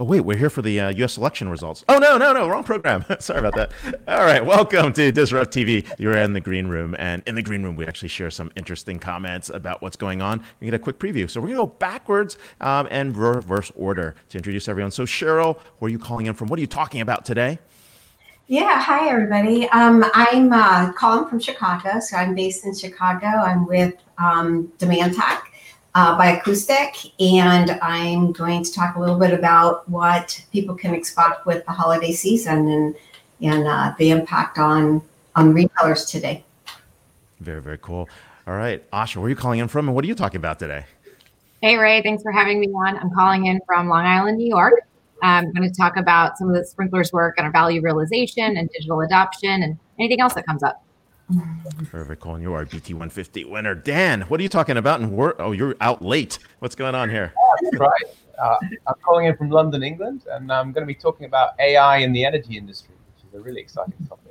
Oh, wait, we're here for the uh, U.S. election results. Oh, no, no, no, wrong program. Sorry about that. All right, welcome to Disrupt TV. You're in the green room, and in the green room, we actually share some interesting comments about what's going on. You get a quick preview. So we're going to go backwards um, and reverse order to introduce everyone. So, Cheryl, where are you calling in from? What are you talking about today? Yeah, hi, everybody. Um, I'm uh, calling from Chicago. So I'm based in Chicago. I'm with um, DemandTec uh, by Acoustic, and I'm going to talk a little bit about what people can expect with the holiday season and and uh, the impact on on retailers today. Very very cool. All right, Asha, where are you calling in from, and what are you talking about today? Hey Ray, thanks for having me on. I'm calling in from Long Island, New York. I'm going to talk about some of the Sprinklr's work on our value realization and digital adoption and anything else that comes up. Perfect. Colin, you are BT 150 winner. Dan, what are you talking about? And we're, oh, you're out late. What's going on here? Right. Uh, I'm calling in from London, England, and I'm going to be talking about AI in the energy industry, which is a really exciting topic.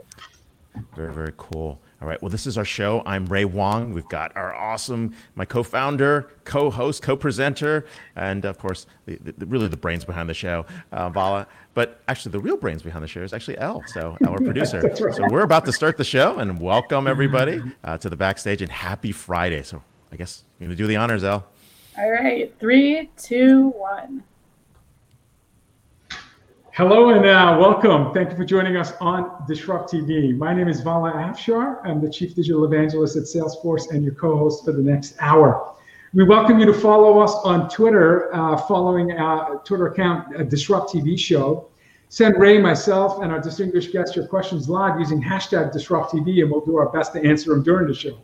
Very, very cool. All right. Well, this is our show. I'm Ray Wang. We've got our awesome, my co-founder, co-host, co-presenter, and of course, the, the, really the brains behind the show, uh, Vala. But actually, the real brains behind the show is actually Elle. So, our producer. right. So we're about to start the show, and welcome everybody uh, to the backstage. And happy Friday. So I guess you're gonna do the honors, Elle. All right. Three, two, one. Hello and uh, welcome. Thank you for joining us on Disrupt TV. My name is Vala Afshar. I'm the Chief Digital Evangelist at Salesforce and your co-host for the next hour. We welcome you to follow us on Twitter, uh, following our Twitter account, uh, Disrupt TV Show. Send Ray, myself, and our distinguished guests your questions live using hashtag Disrupt TV, and we'll do our best to answer them during the show.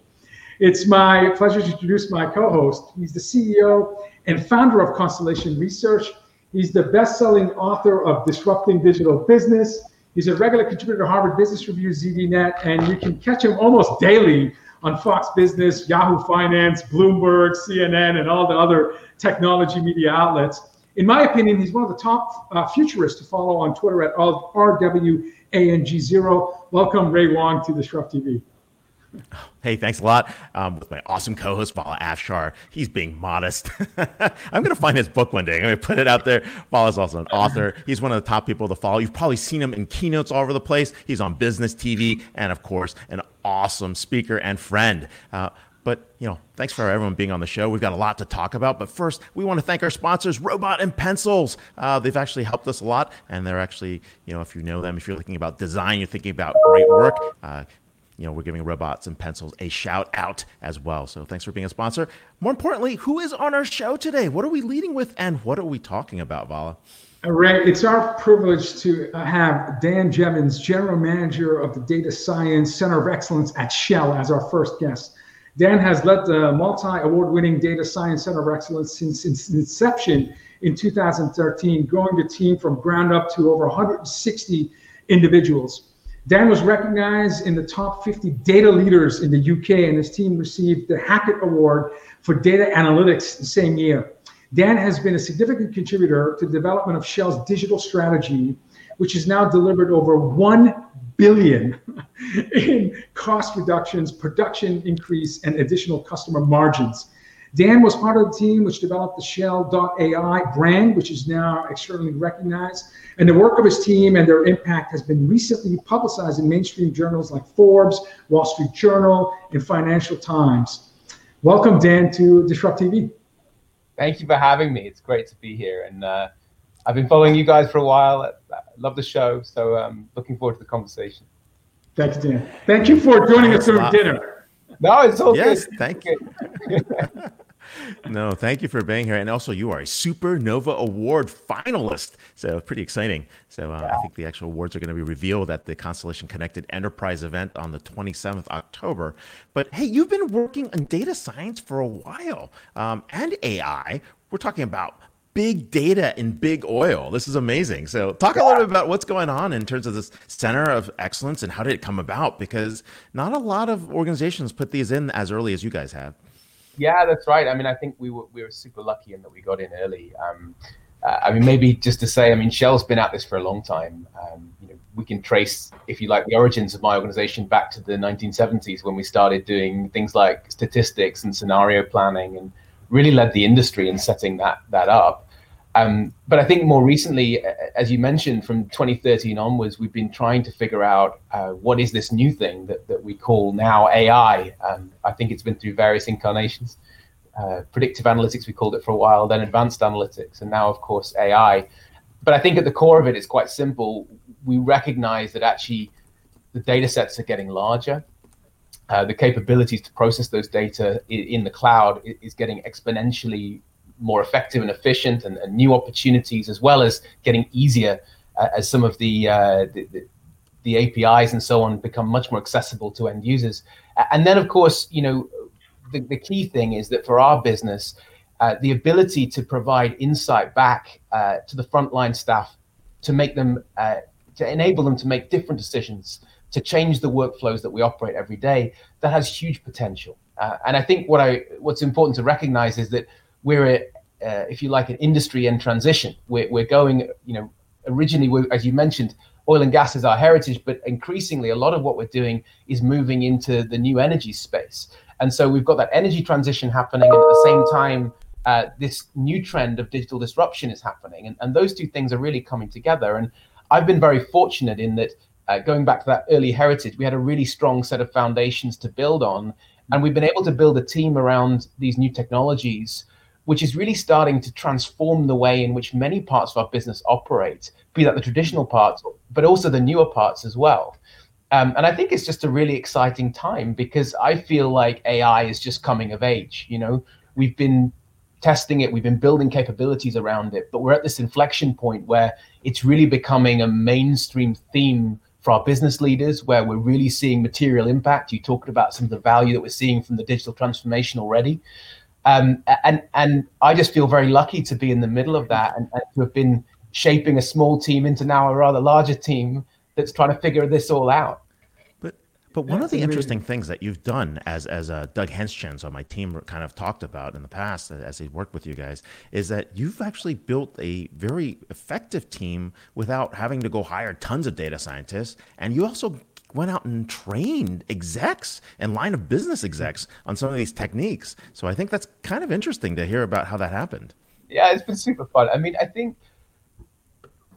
It's my pleasure to introduce my co-host. He's the CEO and founder of Constellation Research He's the best-selling author of Disrupting Digital Business. He's a regular contributor to Harvard Business Review, ZDNet, and you can catch him almost daily on Fox Business, Yahoo Finance, Bloomberg, CNN, and all the other technology media outlets. In my opinion, he's one of the top uh, futurists to follow on Twitter at RWANG0. Welcome, Ray Wang, to Disrupt TV. Hey, thanks a lot. Um, with my awesome co-host Vala Afshar, he's being modest. I'm gonna find his book one day. I'm gonna put it out there. Vala's also an author. He's one of the top people to follow. You've probably seen him in keynotes all over the place. He's on business TV, and of course, an awesome speaker and friend. Uh, but you know, thanks for everyone being on the show. We've got a lot to talk about. But first, we want to thank our sponsors, Robot and Pencils. Uh, they've actually helped us a lot, and they're actually, you know, if you know them, if you're thinking about design, you're thinking about great work. Uh, you know, we're giving robots and pencils a shout out as well. So thanks for being a sponsor. More importantly, who is on our show today? What are we leading with and what are we talking about, Vala? Ray, it's our privilege to have Dan Jeavons, General Manager of the Data Science Center of Excellence at Shell, as our first guest. Dan has led the multi award winning Data Science Center of Excellence since its inception in 2013, growing the team from ground up to over 160 individuals. Dan was recognized in the top 50 data leaders in the UK, and his team received the Hackett Award for data analytics the same year. Dan has been a significant contributor to the development of Shell's digital strategy, which has now delivered over 1 billion in cost reductions, production increase, and additional customer margins. Dan was part of the team which developed the Shell.ai brand, which is now externally recognized. And the work of his team and their impact has been recently publicized in mainstream journals like Forbes, Wall Street Journal, and Financial Times. Welcome, Dan, to Disrupt TV. Thank you for having me. It's great to be here. And uh, I've been following you guys for a while. I love the show. So I'm um, looking forward to the conversation. Thanks, Dan. Thank you for joining us for dinner. No, it's okay. Yes, thank you. no, thank you for being here. And also, you are a Supernova Award finalist. So, pretty exciting. So, uh, yeah. I think the actual awards are going to be revealed at the Constellation Connected Enterprise event on the 27th October. But hey, you've been working on data science for a while um, and AI. We're talking about big data in big oil. This is amazing. So, talk a little bit about what's going on in terms of this center of excellence and how did it come about? Because not a lot of organizations put these in as early as you guys have. Yeah, that's right. I mean, I think we were we were super lucky in that we got in early. Um, uh, I mean, maybe just to say, I mean, Shell's been at this for a long time. Um, you know, we can trace, if you like, the origins of my organization back to the 1970s when we started doing things like statistics and scenario planning, and really led the industry in setting that that up. Um, but I think more recently, as you mentioned, from 2013 onwards, we've been trying to figure out uh, what is this new thing that, that we call now AI. Um, I think it's been through various incarnations. Uh, predictive analytics, we called it for a while, then advanced analytics, and now, of course, AI. But I think at the core of it, it's quite simple. We recognize that actually the data sets are getting larger. Uh, the capabilities to process those data in, in the cloud is, getting exponentially more effective and efficient and, and new opportunities as well as getting easier uh, as some of the, uh, the, the, the APIs and so on become much more accessible to end users. And then, of course, you know, the, the key thing is that for our business, uh, the ability to provide insight back uh, to the frontline staff to make them, uh, to enable them to make different decisions, to change the workflows that we operate every day, that has huge potential. Uh, and I think what I, what's important to recognize is that we're, a, uh, if you like, an industry in transition. We're, we're going, you know, originally, as you mentioned, oil and gas is our heritage, but increasingly, a lot of what we're doing is moving into the new energy space. And so we've got that energy transition happening, and at the same time, uh, this new trend of digital disruption is happening. And, and those two things are really coming together. And I've been very fortunate in that, uh, going back to that early heritage, we had a really strong set of foundations to build on. And we've been able to build a team around these new technologies which is really starting to transform the way in which many parts of our business operate, be that the traditional parts, but also the newer parts as well. Um, and I think it's just a really exciting time because I feel like AI is just coming of age. You know, we've been testing it, we've been building capabilities around it, but we're at this inflection point where it's really becoming a mainstream theme for our business leaders, where we're really seeing material impact. You talked about some of the value that we're seeing from the digital transformation already. Um, and and I just feel very lucky to be in the middle of that and, and, to have been shaping a small team into now a rather larger team that's trying to figure this all out. But but one that's of the interesting things that you've done, as as uh, Doug Henschens on my team kind of talked about in the past, as he worked with you guys, is that you've actually built a very effective team without having to go hire tons of data scientists, and you also went out and trained execs and line of business execs on some of these techniques. So I think that's kind of interesting to hear about how that happened. Yeah, it's been super fun. I mean, I think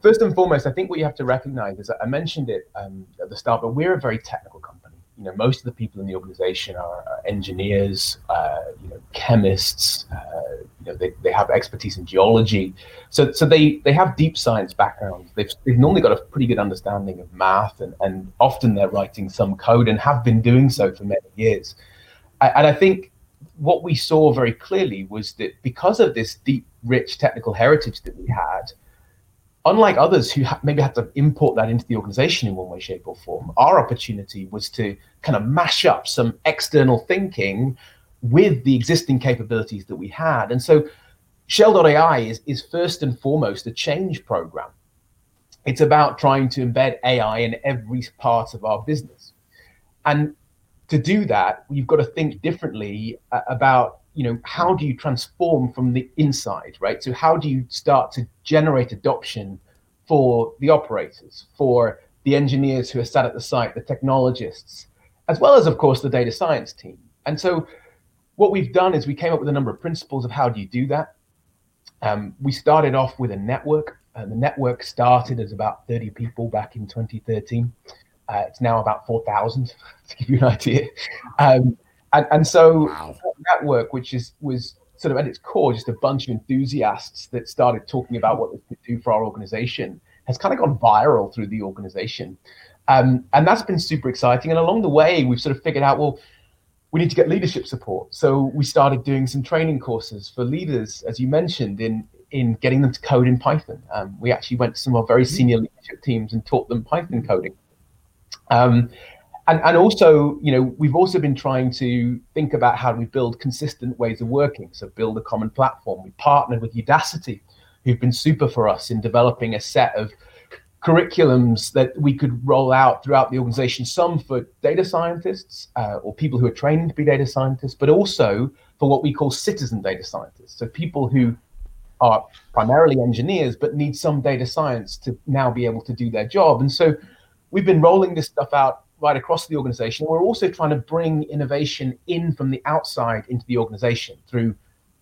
first and foremost, I think what you have to recognize is I mentioned it um, at the start, but we're a very technical company you know, most of the people in the organization are, engineers, uh, you know, chemists. Uh, you know, they, they have expertise in geology, so so they they have deep science backgrounds. They've, they've normally got a pretty good understanding of math, and and often they're writing some code and have been doing so for many years. And I think what we saw very clearly was that because of this deep, rich technical heritage that we had, unlike others who ha- maybe had to import that into the organization in one way, shape, or form, our opportunity was to kind of mash up some external thinking with the existing capabilities that we had. And so Shell.ai is, is first and foremost a change program. It's about trying to embed AI in every part of our business. And to do that, you've got to think differently uh, about you know how do you transform from the inside right? So how do you start to generate adoption for the operators for the engineers who are sat at the site the technologists as well as of course the data science team? And so what we've done is we came up with a number of principles of how do you do that. Um, we started off with a network and the network started as about 30 people back in 2013 uh, it's now about 4,000 to give you an idea. Um, and, and so wow. network, which is was sort of at its core just a bunch of enthusiasts that started talking about what this could do for our organization, has kind of gone viral through the organization. Um, and that's been super exciting. And along the way, we've sort of figured out, well, we need to get leadership support. So we started doing some training courses for leaders, as you mentioned, in in getting them to code in Python. Um, we actually went to some of our very mm-hmm. senior leadership teams and taught them Python coding. Um, and, and also, you know, we've also been trying to think about how do we build consistent ways of working. So build a common platform. We partnered with Udacity, who've been super for us in developing a set of curriculums that we could roll out throughout the organization. Some for data scientists uh, or people who are training to be data scientists, but also for what we call citizen data scientists. So people who are primarily engineers but need some data science to now be able to do their job. And so we've been rolling this stuff out right across the organization. We're also trying to bring innovation in from the outside into the organization through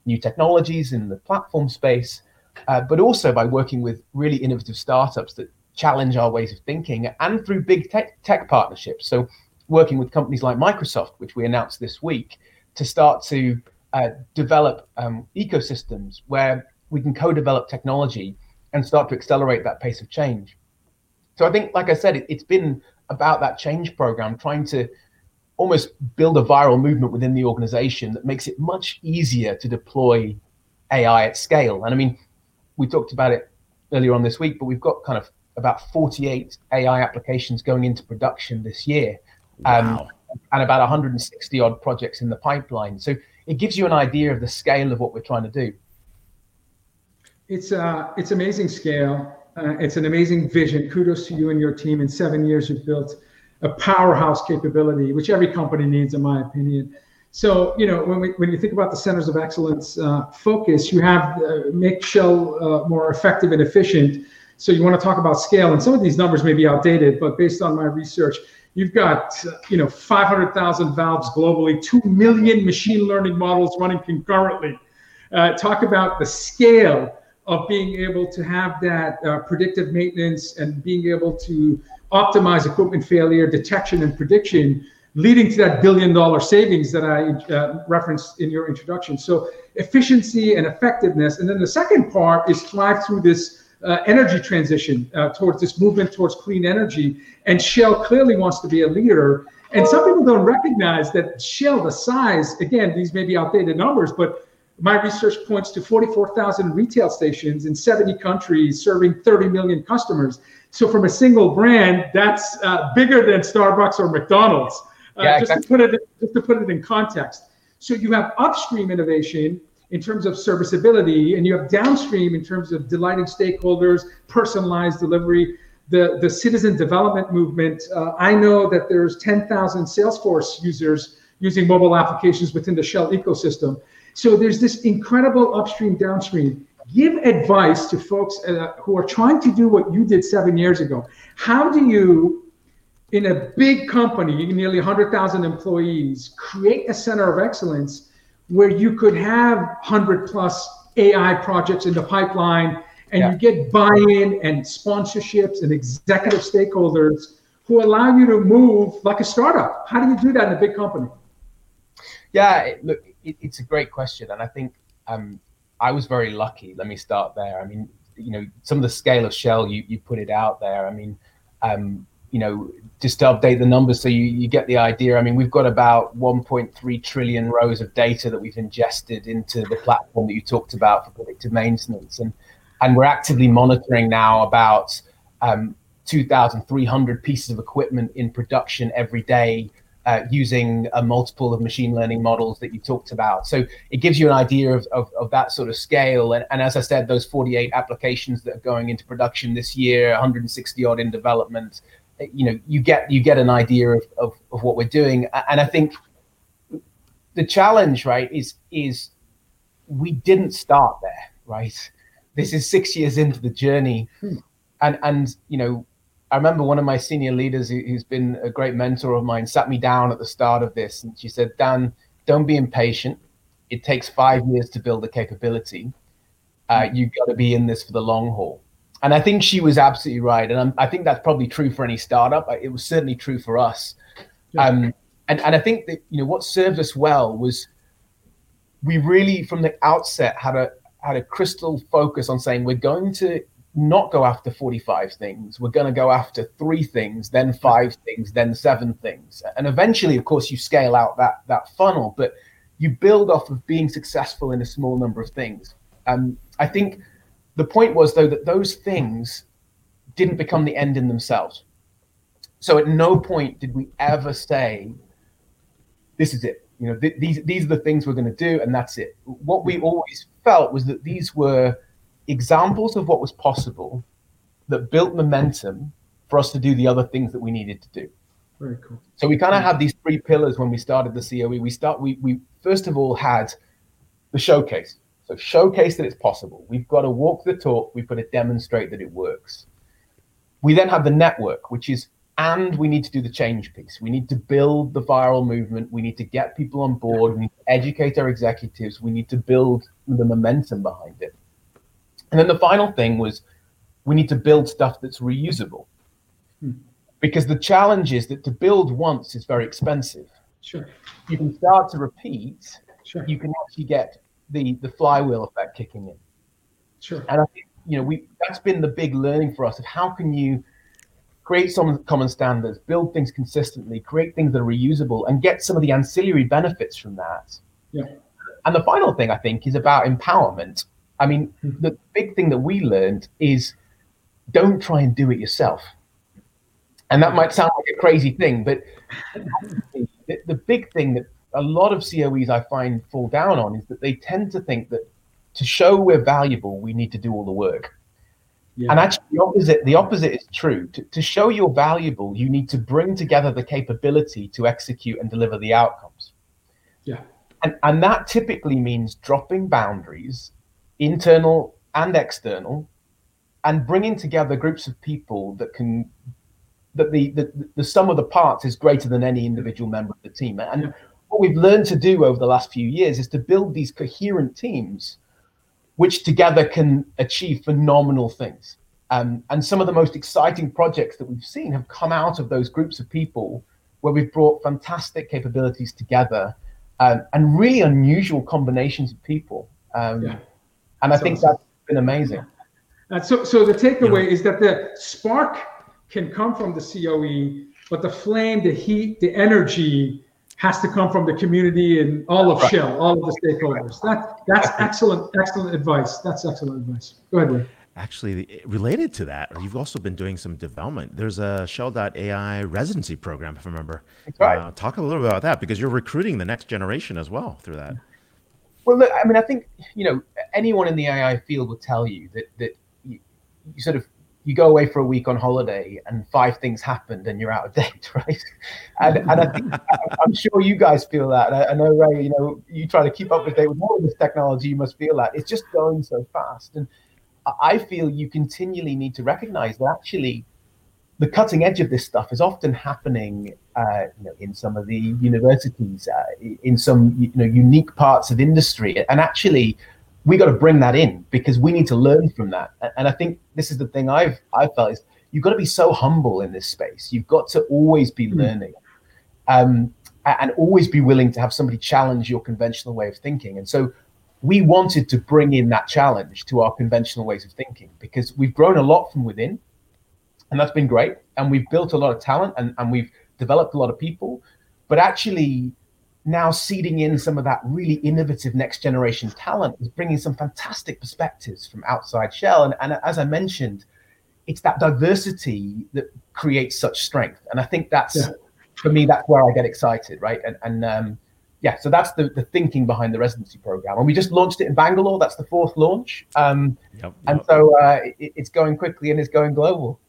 new technologies in the platform space, uh, but also by working with really innovative startups that challenge our ways of thinking and through big tech, tech partnerships. So, working with companies like Microsoft, which we announced this week, to start to uh, develop um, ecosystems where we can co develop technology and start to accelerate that pace of change. So, I think, like I said, it, it's been about that change program, trying to almost build a viral movement within the organization that makes it much easier to deploy AI at scale. And I mean, we talked about it earlier on this week, but we've got kind of about 48 AI applications going into production this year. Um, wow. and about 160 odd projects in the pipeline. So it gives you an idea of the scale of what we're trying to do. It's uh, it's amazing scale. Uh, it's an amazing vision. Kudos to you and your team. In seven years, you've built a powerhouse capability, which every company needs, in my opinion. So, you know, when, we, when you think about the centers of excellence uh, focus, you have uh, make Shell uh, more effective and efficient. So you want to talk about scale, and some of these numbers may be outdated, but based on my research, you've got uh, you know 500,000 valves globally, two million machine learning models running concurrently. Uh, talk about the scale of being able to have that uh, predictive maintenance and being able to optimize equipment failure detection and prediction leading to that billion dollar savings that I uh, referenced in your introduction. So efficiency and effectiveness. And then the second part is thrive through this uh, energy transition uh, towards this movement towards clean energy. And Shell clearly wants to be a leader. And some people don't recognize that Shell, the size, again, these may be outdated numbers, but my research points to 44,000 retail stations in 70 countries serving 30 million customers. So from a single brand, that's uh, bigger than Starbucks or McDonald's. Uh, yeah, just, exactly. to put it, just to put it in context. So you have upstream innovation in terms of serviceability, and you have downstream in terms of delighting stakeholders, personalized delivery. The, the citizen development movement. Uh, I know that there's 10,000 Salesforce users using mobile applications within the Shell ecosystem. So there's this incredible upstream, downstream. Give advice to folks uh, who are trying to do what you did seven years ago. How do you, in a big company, nearly 100,000 employees, create a center of excellence where you could have 100 plus AI projects in the pipeline and yeah. you get buy-in and sponsorships and executive stakeholders who allow you to move like a startup. How do you do that in a big company? Yeah, look, it, it's a great question, and I think um, I was very lucky. Let me start there. I mean, you know, some of the scale of Shell, you you put it out there. I mean, um, you know, just to update the numbers so you, you get the idea. I mean, we've got about 1.3 trillion rows of data that we've ingested into the platform that you talked about for predictive maintenance, and and we're actively monitoring now about um, 2,300 pieces of equipment in production every day uh, using a multiple of machine learning models that you talked about. So it gives you an idea of, of, of, that sort of scale. And, and as I said, those 48 applications that are going into production this year, 160 odd in development, you know, you get you get an idea of, of, of what we're doing. And I think the challenge, right, is is we didn't start there, right? This is six years into the journey. Hmm. And and you know, I remember one of my senior leaders who, has been a great mentor of mine sat me down at the start of this and she said, Dan, don't be impatient. It takes five years to build a capability. Uh, you've got to be in this for the long haul. And I think she was absolutely right. And I'm, i think that's probably true for any startup. It was certainly true for us. Yeah. Um, and, and I think that, you know, what served us well was we really, from the outset, had a, had a crystal focus on saying we're going to not go after 45 things. We're going to go after three things, then five things, then seven things. And eventually, of course, you scale out that, that funnel, but you build off of being successful in a small number of things. Um, I think the point was, though, that those things didn't become the end in themselves. So at no point did we ever say, this is it. You know, th- these, these are the things we're going to do, and that's it. What we always felt was that these were examples of what was possible that built momentum for us to do the other things that we needed to do. Very cool. So we kind of had these three pillars when we started the COE. We start we we first of all had the showcase. So showcase that it's possible. We've got to walk the talk. We've got to demonstrate that it works. We then have the network, which is and we need to do the change piece. We need to build the viral movement. We need to get people on board. We need to educate our executives. We need to build the momentum behind it. And then the final thing was we need to build stuff that's reusable. Hmm. Because the challenge is that to build once is very expensive. Sure. You can start to repeat, Sure. you can actually get the the flywheel effect kicking in. Sure. And I think you know we that's been the big learning for us of how can you create some common standards, build things consistently, create things that are reusable, and get some of the ancillary benefits from that. Yeah. And the final thing I think is about empowerment. I mean, Mhm. the big thing that we learned is don't try and do it yourself. And that might sound like a crazy thing, but the, the big thing that a lot of COEs I find fall down on is that they tend to think that to show we're valuable, we need to do all the work. Yeah. And actually, the opposite, the opposite is true. To, to show you're valuable, you need to bring together the capability to execute and deliver the outcomes. Yeah. And, and that typically means dropping boundaries, internal and external, and bringing together groups of people that can, that the, the, the sum of the parts is greater than any individual member of the team. And what we've learned to do over the last few years is to build these coherent teams which together can achieve phenomenal things. Um, and some of the most exciting projects that we've seen have come out of those groups of people where we've brought fantastic capabilities together um, and really unusual combinations of people. Um, Yeah. And I That's think that's been amazing. Uh, so, so the takeaway is that the spark can come from the COE, but the flame, the heat, the energy has to come from the community and all of Right. Shell, all of the stakeholders. That that's excellent, excellent advice. That's excellent advice. Go ahead, Ray. Actually, related to that, you've also been doing some development. There's a Shell.ai residency program, if I remember. Right. Uh, talk a little bit about that because you're recruiting the next generation as well through that. Well, look, I mean, I think you know anyone in the AI field will tell you that that you, you sort of you go away for a week on holiday and five things happened and you're out of date, right? And and I think I'm sure you guys feel that. I, I know Ray, you know, you try to keep up with date with all of this technology. You must feel that it's just going so fast, and I feel you continually need to recognize that actually the cutting edge of this stuff is often happening uh, you know, in some of the universities, uh, in some you know unique parts of industry, and actually we got to bring that in because we need to learn from that. And I think this is the thing I've I felt is you've got to be so humble in this space. You've got to always be learning, um, and always be willing to have somebody challenge your conventional way of thinking. And so we wanted to bring in that challenge to our conventional ways of thinking because we've grown a lot from within and that's been great. And we've built a lot of talent and, and we've developed a lot of people, but actually now seeding in some of that really innovative next generation talent is bringing some fantastic perspectives from outside Shell. And, and as I mentioned, it's that diversity that creates such strength. And I think that's, Yeah. for me, that's where I get excited, right? And, and um, yeah, so that's the, the thinking behind the residency program. And we just launched it in Bangalore. That's the fourth launch. Um, Yep. and so uh, it, it's going quickly and it's going global.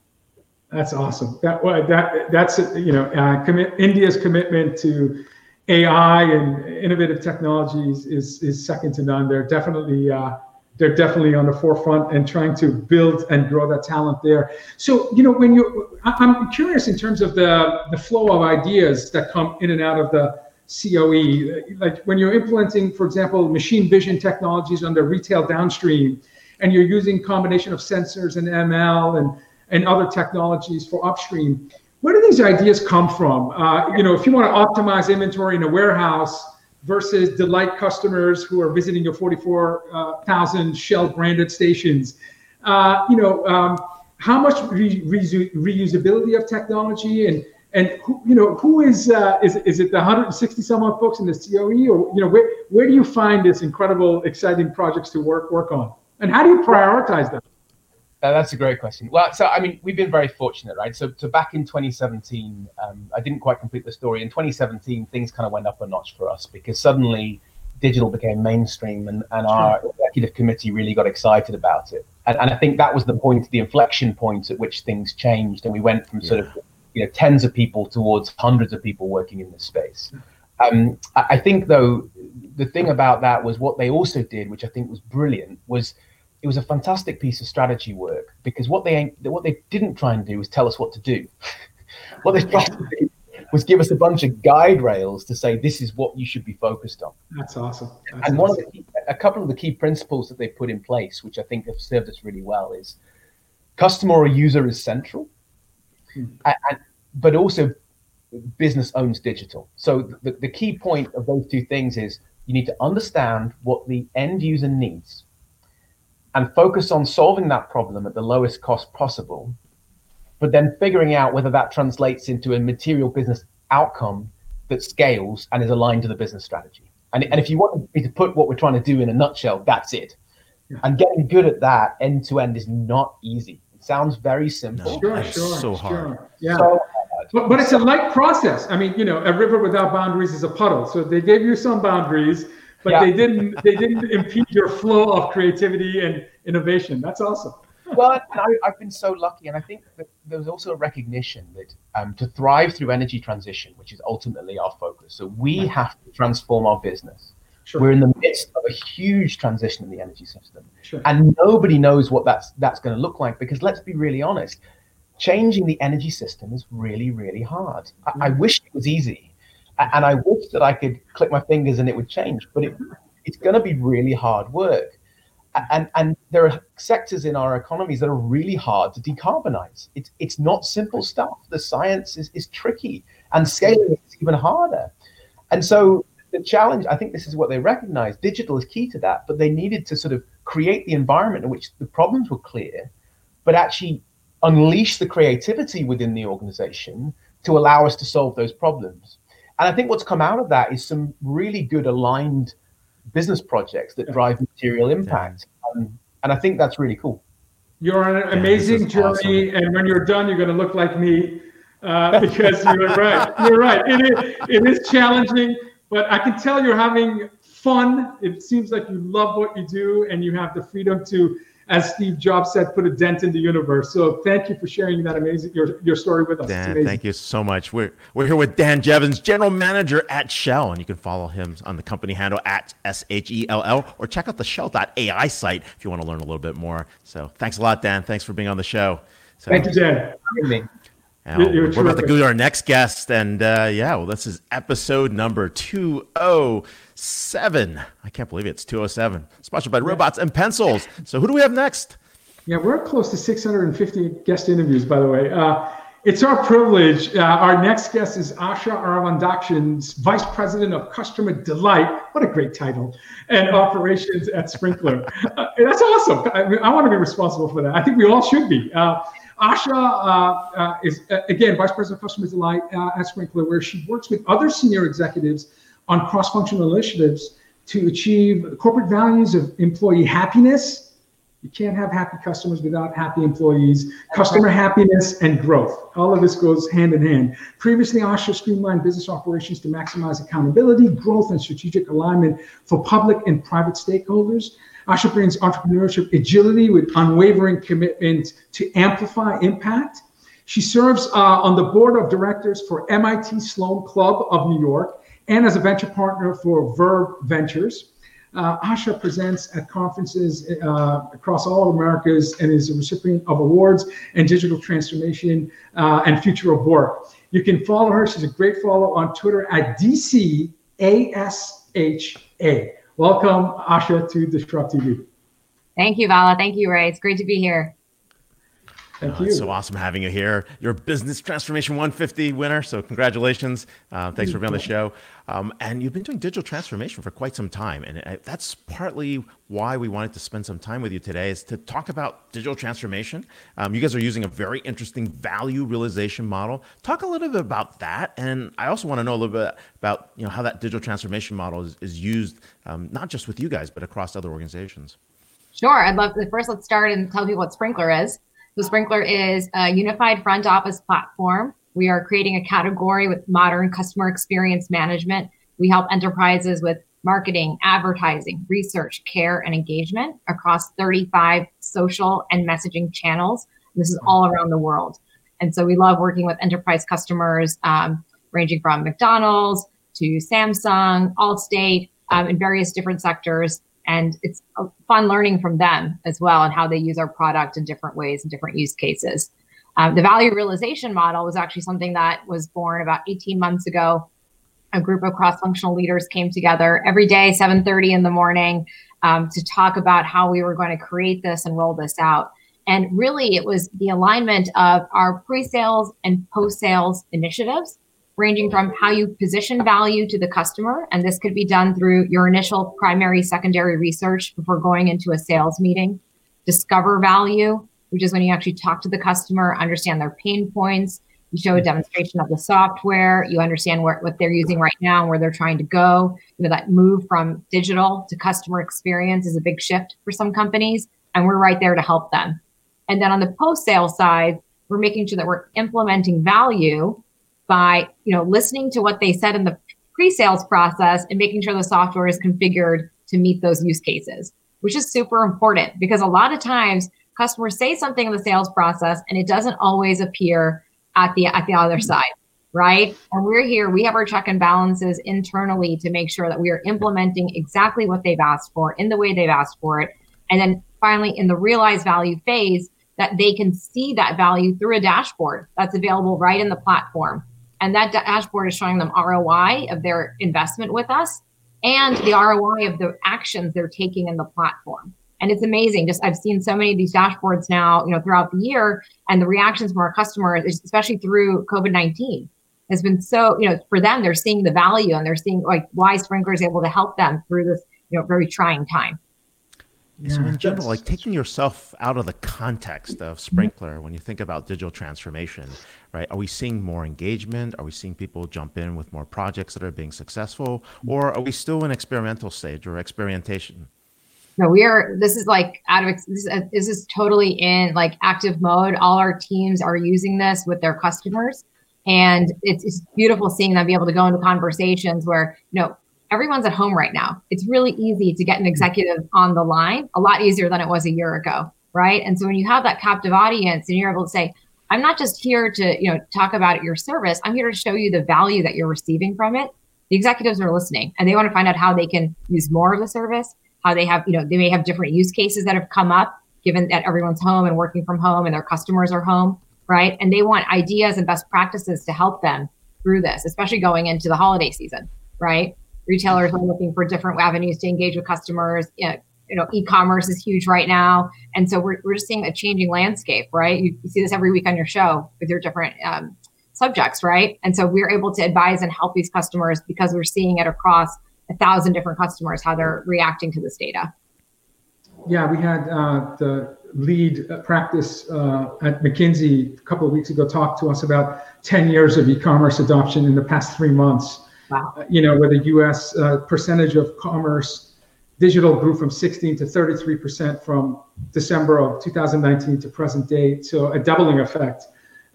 That's awesome. That that that's you know uh, commit India's commitment to AI and innovative technologies is is second to none. They're definitely uh, they're definitely on the forefront and trying to build and grow that talent there. So you know when you I'm curious in terms of the the flow of ideas that come in and out of the COE, like when you're implementing, for example, machine vision technologies on the retail downstream, and you're using combination of sensors and ML and and other technologies for upstream. Where do these ideas come from? Uh, you know, if you want to optimize inventory in a warehouse versus delight customers who are visiting your 44,000 Shell branded stations, uh, you know, um, how much re- re- reusability of technology and and who, you know who is uh, is is it the 160 some odd folks in the COE or you know where where do you find this incredible exciting projects to work work on and how do you prioritize them? That's a great question. Well, so I mean, we've been very fortunate, right? So, so back in 2017, um, I didn't quite complete the story. In 2017, things kind of went up a notch for us because suddenly digital became mainstream, and, and our executive committee really got excited about it. And, and I think that was the point, the inflection point at which things changed, and we went from sort of you know tens of people towards hundreds of people working in this space. Um, I, I think though the thing about that was what they also did, which I think was brilliant, was it was a fantastic piece of strategy work because what they what they didn't try and do was tell us what to do. what they tried to do was give us a bunch of guide rails to say this is what you should be focused on. That's awesome. That's and one awesome. of the key, a couple of the key principles that they put in place, which I think have served us really well, is customer or user is central, Hmm. and, and- but also business owns digital. So the, the key point of those two things is you need to understand what the end user needs and focus on solving that problem at the lowest cost possible, but then figuring out whether that translates into a material business outcome that scales and is aligned to the business strategy. And, and if you want me to put what we're trying to do in a nutshell, that's it. Yeah. And getting good at that end to end is not easy. It sounds very simple. No. Sure, sure, so hard. sure. Yeah. So But, but it's a light process. I mean, you know, a river without boundaries is a puddle. So they gave you some boundaries, but Yeah. they didn't they didn't impede your flow of creativity and innovation. That's awesome. well, I, I've been so lucky, and I think that there's also a recognition that um, to thrive through energy transition, which is ultimately our focus, so we have to transform our business. Sure. We're in the midst of a huge transition in the energy system, sure. and nobody knows what that's that's going to look like. Because let's be really honest, changing the energy system is really, really hard. I, I wish it was easy, and I wish that I could click my fingers and it would change, but it, it's going to be really hard work. And, and there are sectors in our economies that are really hard to decarbonize. It's, it's not simple stuff. The science is, is tricky, and scaling is even harder. And so the challenge, I think this is what they recognize. Digital is key to that, but they needed to sort of create the environment in which the problems were clear, but actually unleash the creativity within the organization to allow us to solve those problems. And I think what's come out of that is some really good aligned business projects that drive material impact. Um, and I think that's really cool. You're on an this amazing is journey, and when you're done, you're going to look like me uh, because you're right. You're right. It is, it is challenging, but I can tell you're having fun. It seems like you love what you do, and you have the freedom to, as Steve Jobs said, put a dent in the universe. So thank you for sharing that amazing your your story with us. Dan, thank you so much. We're we're here with Dan Jeavons, general manager at Shell, and you can follow him on the company handle at S H E L L, or check out the Shell.ai site if you want to learn a little bit more. So thanks a lot, Dan. Thanks for being on the show. So, Thank you, Dan. Now, You're- we're about to go to our next guest, and uh, yeah, well, this is episode number two oh seven. I can't believe it. It's two oh seven. Sponsored by Robots and Pencils. So who do we have next? Yeah, we're close to 650 guest interviews, by the way. Uh, it's our privilege. Uh, our next guest is Asha Aravindakshan, Vice President of Customer Delight. What a great title. And Operations at Sprinklr. Uh, that's awesome. I, mean, I want to be responsible for that. I think we all should be. Uh, Asha uh, uh, is, uh, again, Vice President of Customer Delight uh, at Sprinklr, where she works with other senior executives on cross functional initiatives to achieve corporate values of employee happiness, you can't have happy customers without happy employees. Customer happiness and growth. All of this goes hand in hand. Previously, Asha streamlined business operations to maximize accountability, growth, and strategic alignment for public and private stakeholders. Asha brings entrepreneurship agility with unwavering commitment to amplify impact. She serves uh, on the board of directors for MIT Sloan Club of New York and as a venture partner for Verve Ventures. Uh, Asha presents at conferences uh, across all of Americas and is a recipient of awards and digital transformation uh, and future of work. You can follow her. She's a great follow on Twitter at DCASHA. Welcome, Asha, to Disrupt TV. Thank you, Vala. Thank you, Ray. It's great to be here. Thank Oh, you. It's so awesome having you here. You're Business Transformation 150 winner, so congratulations. Uh, thanks for being on the show. Um, and you've been doing digital transformation for quite some time, and uh, that's partly why we wanted to spend some time with you today is to talk about digital transformation. Um, you guys are using a very interesting value realization model. Talk a little bit about that, and I also want to know a little bit about you know how that digital transformation model is, is used, um, not just with you guys, but across other organizations. Sure. I'd love to first let's start and tell people what Sprinklr is. So Sprinklr is a unified front office platform. We are creating a category with modern customer experience management. We help enterprises with marketing, advertising, research, care, and engagement across 35 social and messaging channels. This is all around the world. And so we love working with enterprise customers, um, ranging from McDonald's to Samsung, Allstate, um, in various different sectors and it's fun learning from them as well and how they use our product in different ways and different use cases. Um, the value realization model was actually something that was born about 18 months ago. A group of cross-functional leaders came together every day, 7:30 in the morning, um, to talk about how we were going to create this and roll this out. And really, it was the alignment of our pre-sales and post-sales initiatives, ranging from how you position value to the customer, and this could be done through your initial primary, secondary research before going into a sales meeting. Discover value, which is when you actually talk to the customer, understand their pain points. You show a demonstration of the software. You understand where, what they're using right now and where they're trying to go. You know that move from digital to customer experience is a big shift for some companies, and we're right there to help them. And then on the post-sale side, we're making sure that we're implementing value by you know listening to what they said in the pre-sales process and making sure the software is configured to meet those use cases, which is super important because a lot of times customers say something in the sales process and it doesn't always appear at the at the other mm-hmm. side right? And we're here we have our check and balances internally to make sure that we are implementing exactly what they've asked for in the way they've asked for it. And then finally in the realized value phase that they can see that value through a dashboard that's available right in the platform. And that dashboard is showing them ROI of their investment with us and the ROI of the actions they're taking in the platform and it's amazing just i've seen so many of these dashboards now you know throughout the year and the reactions from our customers especially through covid-19 has been so you know for them they're seeing the value and they're seeing like why Sprinklr is able to help them through this you know very trying time so in general, like taking yourself out of the context of mm-hmm. Sprinklr, when you think about digital transformation, right? Are we seeing more engagement? Are we seeing people jump in with more projects that are being successful, mm-hmm. or are we still in experimental stage or experimentation? No we are this is like out of this, is totally in like active mode. All our teams are using this with their customers. And it's, it's beautiful seeing them be able to go into conversations where you know everyone's at home right now. It's really easy to get an executive on the line a lot easier than it was a year ago right? And so when you have that captive audience and you're able to say i'm not just here to you know talk about your service. I'm here to show you the value that you're receiving from it. The executives are listening and they want to find out how they can use more of the service how they have, you know, they may have different use cases that have come up given that everyone's home and working from home and their customers are home, right? And they want ideas and best practices to help them through this, especially going into the holiday season, right? Retailers are looking for different avenues to engage with customers. You know, you know, e-commerce is huge right now, and so we're, we're just seeing a changing landscape, right? You, you see this every week on your show with your different um, subjects, right? And so we're able to advise and help these customers because we're seeing it across a thousand different customers how they're reacting to this data. Yeah, we had uh, the lead practice uh, at McKinsey a couple of weeks ago talk to us about 10 years of e-commerce adoption in the past three months. Wow. Uh, you know, where the U.S. Uh, percentage of commerce digital grew from 16 to 33 percent from December of 2019 to present date, so a doubling effect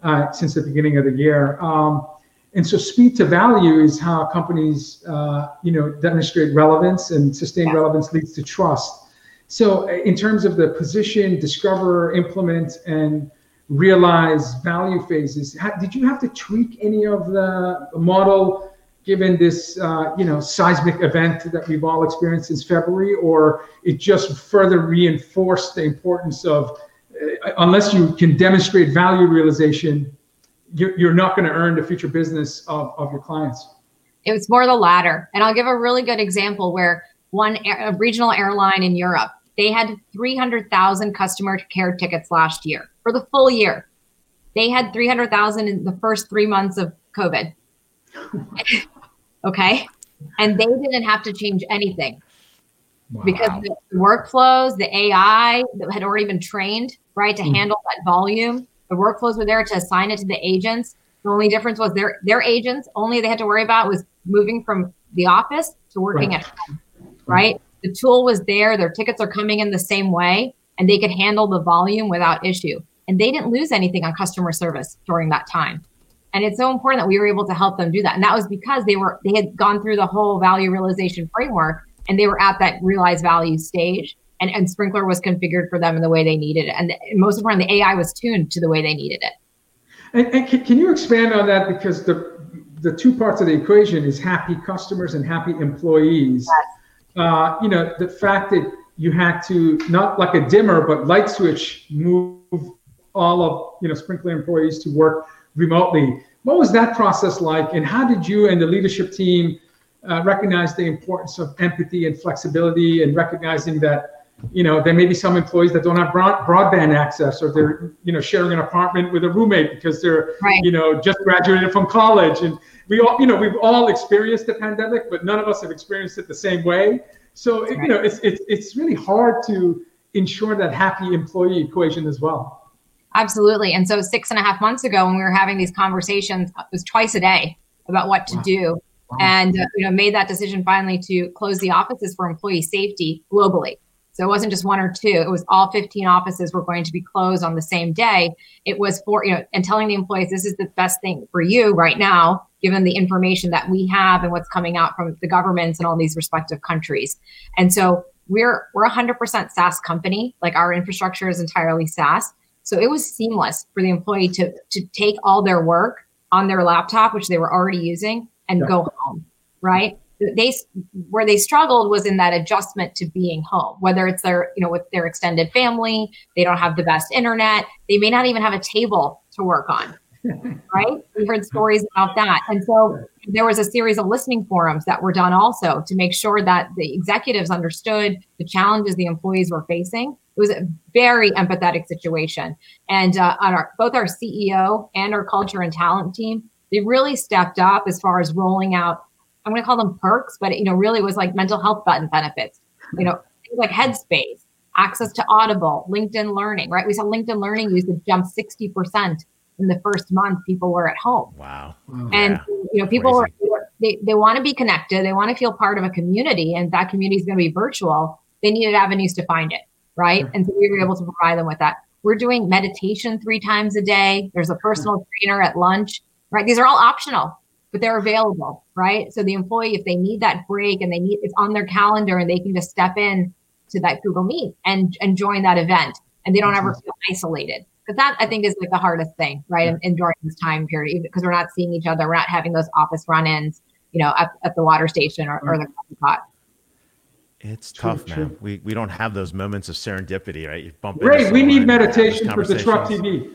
uh, since the beginning of the year. Um, and so speed to value is how companies, uh, you know, demonstrate relevance and sustain relevance leads to trust. So uh, in terms of the position, discover, implement, and realize value phases, how, did you have to tweak any of the model given this, uh, you know, seismic event that we've all experienced since February, or it just further reinforced the importance of, uh, unless you can demonstrate value realization, you're, you're not going to earn the future business of, of your clients. It was more the latter. And I'll give a really good example where one a regional airline in Europe, they had 300,000 customer care tickets last year for the full year. They had 300,000 in the first three months of COVID. okay. And they didn't have to change anything wow. because the workflows, the AI that had already been trained, right, to mm. handle that volume the workflows were there to assign it to the agents. The only difference was their their agents only they had to worry about was moving from the office to working right. at home. Right? The tool was there, their tickets are coming in the same way, and they could handle the volume without issue. And they didn't lose anything on customer service during that time. And it's so important that we were able to help them do that. And that was because they were they had gone through the whole value realization framework and they were at that realized value stage and, and Sprinklr was configured for them in the way they needed it. And most importantly, the AI was tuned to the way they needed it. And, and can, can you expand on that? Because the the two parts of the equation is happy customers and happy employees. Yes. Uh, you know, the fact that you had to not like a dimmer, but light switch move all of you know Sprinklr employees to work remotely. What was that process like, and how did you and the leadership team uh, recognize the importance of empathy and flexibility, and recognizing that you know there may be some employees that don't have broad, broadband access, or they're you know sharing an apartment with a roommate because they're right. you know just graduated from college, and we all you know we've all experienced the pandemic, but none of us have experienced it the same way. So right. you know it's it's it's really hard to ensure that happy employee equation as well. Absolutely. And so six and a half months ago, when we were having these conversations, it was twice a day about what to wow. do. Wow. And uh, you know, made that decision finally to close the offices for employee safety globally. So it wasn't just one or two; it was all 15 offices were going to be closed on the same day. It was for you know, and telling the employees this is the best thing for you right now, given the information that we have and what's coming out from the governments and all these respective countries. And so we're we're 100% SaaS company. Like our infrastructure is entirely SaaS. So it was seamless for the employee to to take all their work on their laptop, which they were already using, and yeah. go home. Right? They where they struggled was in that adjustment to being home. Whether it's their you know with their extended family, they don't have the best internet. They may not even have a table to work on. right? We heard stories about that. And so there was a series of listening forums that were done also to make sure that the executives understood the challenges the employees were facing. It was a very empathetic situation. And uh, on our, both our CEO and our culture and talent team, they really stepped up as far as rolling out, I'm going to call them perks, but it, you know, really was like mental health button benefits, you know, things like Headspace, access to Audible, LinkedIn Learning, right? We saw LinkedIn Learning usage jump 60% in the first month people were at home. Wow. and yeah. you know, people were they, they want to be connected, they want to feel part of a community, and that community is going to be virtual. They needed avenues to find it, right? Sure. And so we were able to provide them with that. We're doing meditation three times a day. There's a personal trainer at lunch, right? These are all optional, but they're available, right? So the employee, if they need that break and they need it's on their calendar and they can just step in to that Google Meet and and join that event, and they don't ever mm-hmm. feel isolated because that I think is like the hardest thing, right? Yeah. And, during this time period, because we're not seeing each other, we're not having those office run-ins, you know, at, at the water station or, or the mm-hmm. coffee pot. It's true, tough, true. man. We we don't have those moments of serendipity, right? You bump. Ray, we need meditation for the truck TV.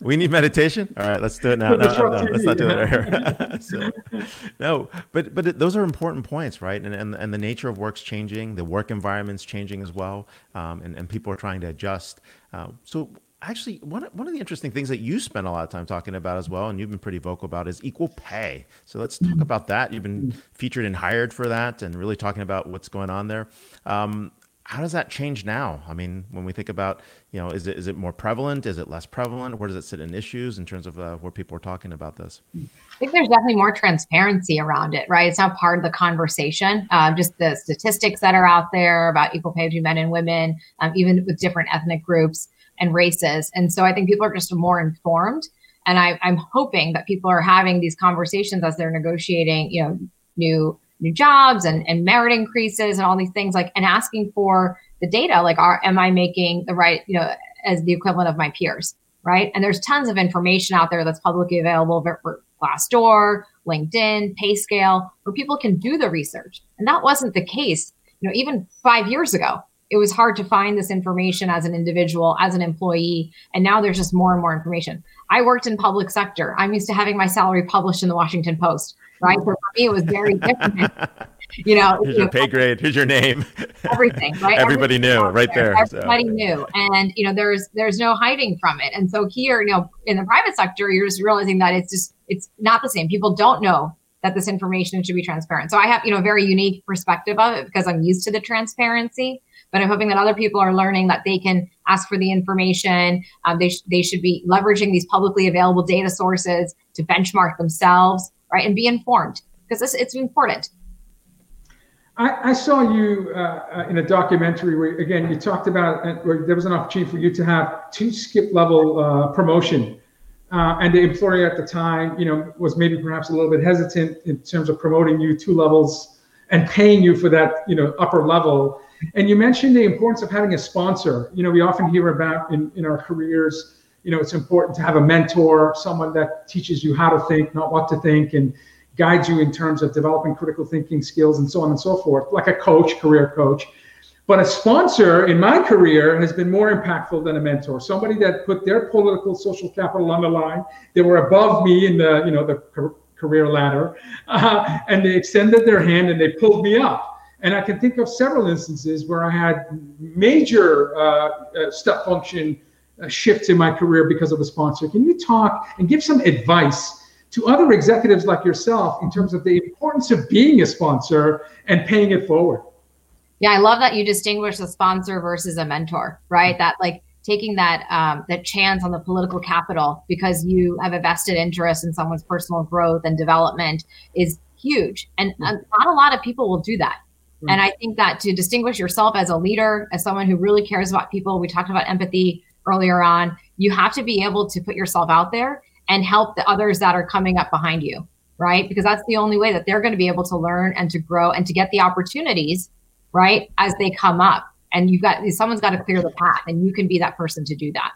We need meditation. All right, let's do it now. No, no, no, let's not do it here. so, no, but but those are important points, right? And, and and the nature of work's changing, the work environment's changing as well, um, and and people are trying to adjust. Uh, so actually one, one of the interesting things that you spend a lot of time talking about as well and you've been pretty vocal about is equal pay so let's talk about that you've been featured and hired for that and really talking about what's going on there um, how does that change now? I mean when we think about you know is it is it more prevalent? Is it less prevalent? Where does it sit in issues in terms of uh, where people are talking about this? I think there's definitely more transparency around it right? It's not part of the conversation um, just the statistics that are out there about equal pay between men and women um, even with different ethnic groups and races. And so I think people are just more informed. And I, I'm hoping that people are having these conversations as they're negotiating, you know, new new jobs and, and merit increases and all these things like and asking for the data like are am i making the right you know as the equivalent of my peers right and there's tons of information out there that's publicly available for, glassdoor linkedin payscale where people can do the research and that wasn't the case you know even five years ago it was hard to find this information as an individual, as an employee. And now there's just more and more information. I worked in public sector. I'm used to having my salary published in the Washington Post, right? So for me, it was very different. you know, here's your pay grade, here's your name. Everything, right? Everybody knew right there. Everybody so. knew. And you know, there's there's no hiding from it. And so here, you know, in the private sector, you're just realizing that it's just it's not the same. People don't know that this information should be transparent. So I have, you know, a very unique perspective of it because I'm used to the transparency but I'm hoping that other people are learning that they can ask for the information. Um, they, sh- they should be leveraging these publicly available data sources to benchmark themselves, right? And be informed because it's, it's important. I, I saw you uh, uh, in a documentary where, again, you talked about uh, where there was an opportunity for you to have two skip level uh, promotion. Uh, and the employer at the time, you know, was maybe perhaps a little bit hesitant in terms of promoting you two levels and paying you for that, you know, upper level. And you mentioned the importance of having a sponsor. You know, we often hear about in, in our careers, you know, it's important to have a mentor, someone that teaches you how to think, not what to think, and guides you in terms of developing critical thinking skills and so on and so forth, like a coach, career coach. But a sponsor in my career has been more impactful than a mentor. Somebody that put their political social capital on the line. They were above me in the you know the career ladder, uh, and they extended their hand and they pulled me up. And I can think of several instances where I had major uh, uh, step function shifts in my career because of a sponsor. Can you talk and give some advice to other executives like yourself in terms of the importance of being a sponsor and paying it forward? Yeah, I love that you distinguish a sponsor versus a mentor, right? That like taking that um, that chance on the political capital because you have a vested interest in someone's personal growth and development is huge, and mm-hmm. not a lot of people will do that. Mm-hmm. And I think that to distinguish yourself as a leader, as someone who really cares about people, we talked about empathy earlier on. You have to be able to put yourself out there and help the others that are coming up behind you, right? Because that's the only way that they're going to be able to learn and to grow and to get the opportunities right? As they come up. And you've got someone's got to clear the path, and you can be that person to do that.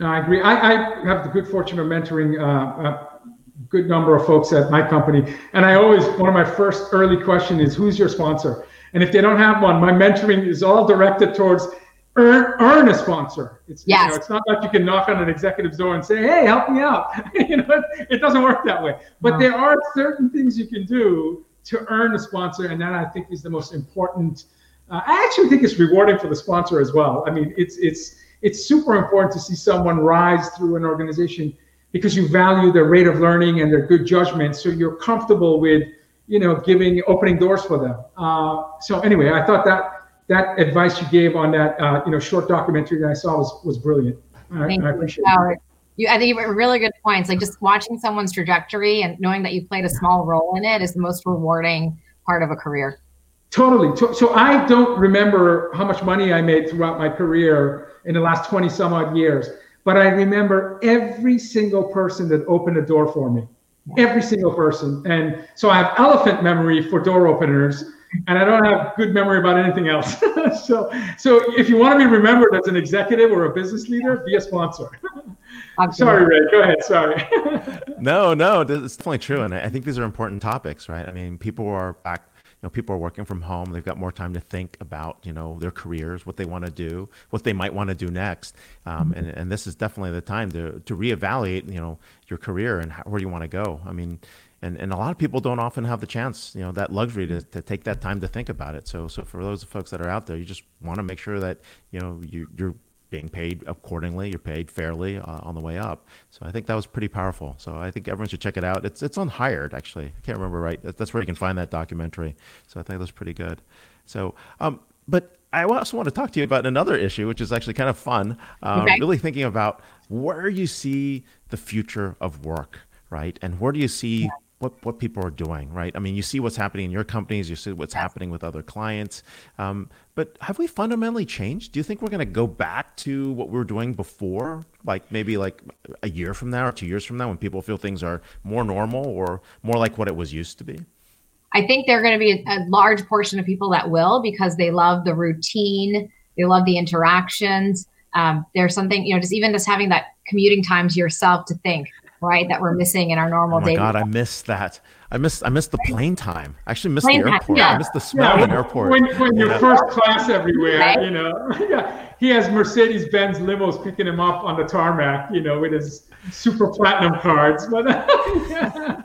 No, I agree. I, I have the good fortune of mentoring uh, a good number of folks at my company, and I always one of my first early question is who's your sponsor, and if they don't have one, my mentoring is all directed towards earn earn a sponsor. It's yes. you know, it's not like you can knock on an executive's door and say, "Hey, help me out." you know, it doesn't work that way. But no. there are certain things you can do to earn a sponsor, and that I think is the most important. Uh, I actually think it's rewarding for the sponsor as well. I mean, it's it's it's super important to see someone rise through an organization because you value their rate of learning and their good judgment, so you're comfortable with you know giving opening doors for them. Uh, so anyway, I thought that that advice you gave on that uh, you know short documentary that I saw was was brilliant. I, Thank I appreciate you, it. You i think you have really good points. Like just watching someone's trajectory and knowing that you played a small role in it is the most rewarding part of a career. Totally. So i don't remember how much money i made throughout my career in the last 20 some odd years but i remember every single person that opened a door for me. Every single person. And so i have elephant memory for door openers and I don't have good memory about anything else. so, so if you want to be remembered as an executive or a business leader, be a sponsor. I'm sorry, Ray. Go ahead. Sorry. no, no, it's definitely true, and I think these are important topics, right? I mean, people are back. You know, people are working from home. They've got more time to think about, you know, their careers, what they want to do, what they might want to do next, um, and and this is definitely the time to to reevaluate, you know, your career and how, where you want to go. I mean, and and a lot of people don't often have the chance, you know, that luxury to, to take that time to think about it. So so for those folks that are out there, you just want to make sure that you know you you're being paid accordingly. You're paid fairly uh, on the way up. So I think that was pretty powerful. So I think everyone should check it out. It's it's on Hired actually. I can't remember right. That's where you can find that documentary. So I think that's pretty good. So um, but I also want to talk to you about another issue, which is actually kind of fun. Um, okay. Really thinking about where you see the future of work, right? And where do you see what what people are doing, right? I mean, you see what's happening in your companies, you see what's happening with other clients. Um, but have we fundamentally changed? Do you think we're going to go back to what we were doing before, like maybe like a year from now or two years from now, when people feel things are more normal or more like what it was used to be? I think there are going to be a, a large portion of people that will because they love the routine, they love the interactions. Um, there's something, you know, just even just having that commuting time to yourself to think, right? That we're missing in our normal oh my day. God, I miss that. I missed I missed the plane time. I actually missed plane the airport. yeah. I missed the smell yeah, in the airport. When, when you're first class everywhere, right. you know. yeah. He has Mercedes Benz limos picking him up on the tarmac, you know, with his super platinum cards. But yeah.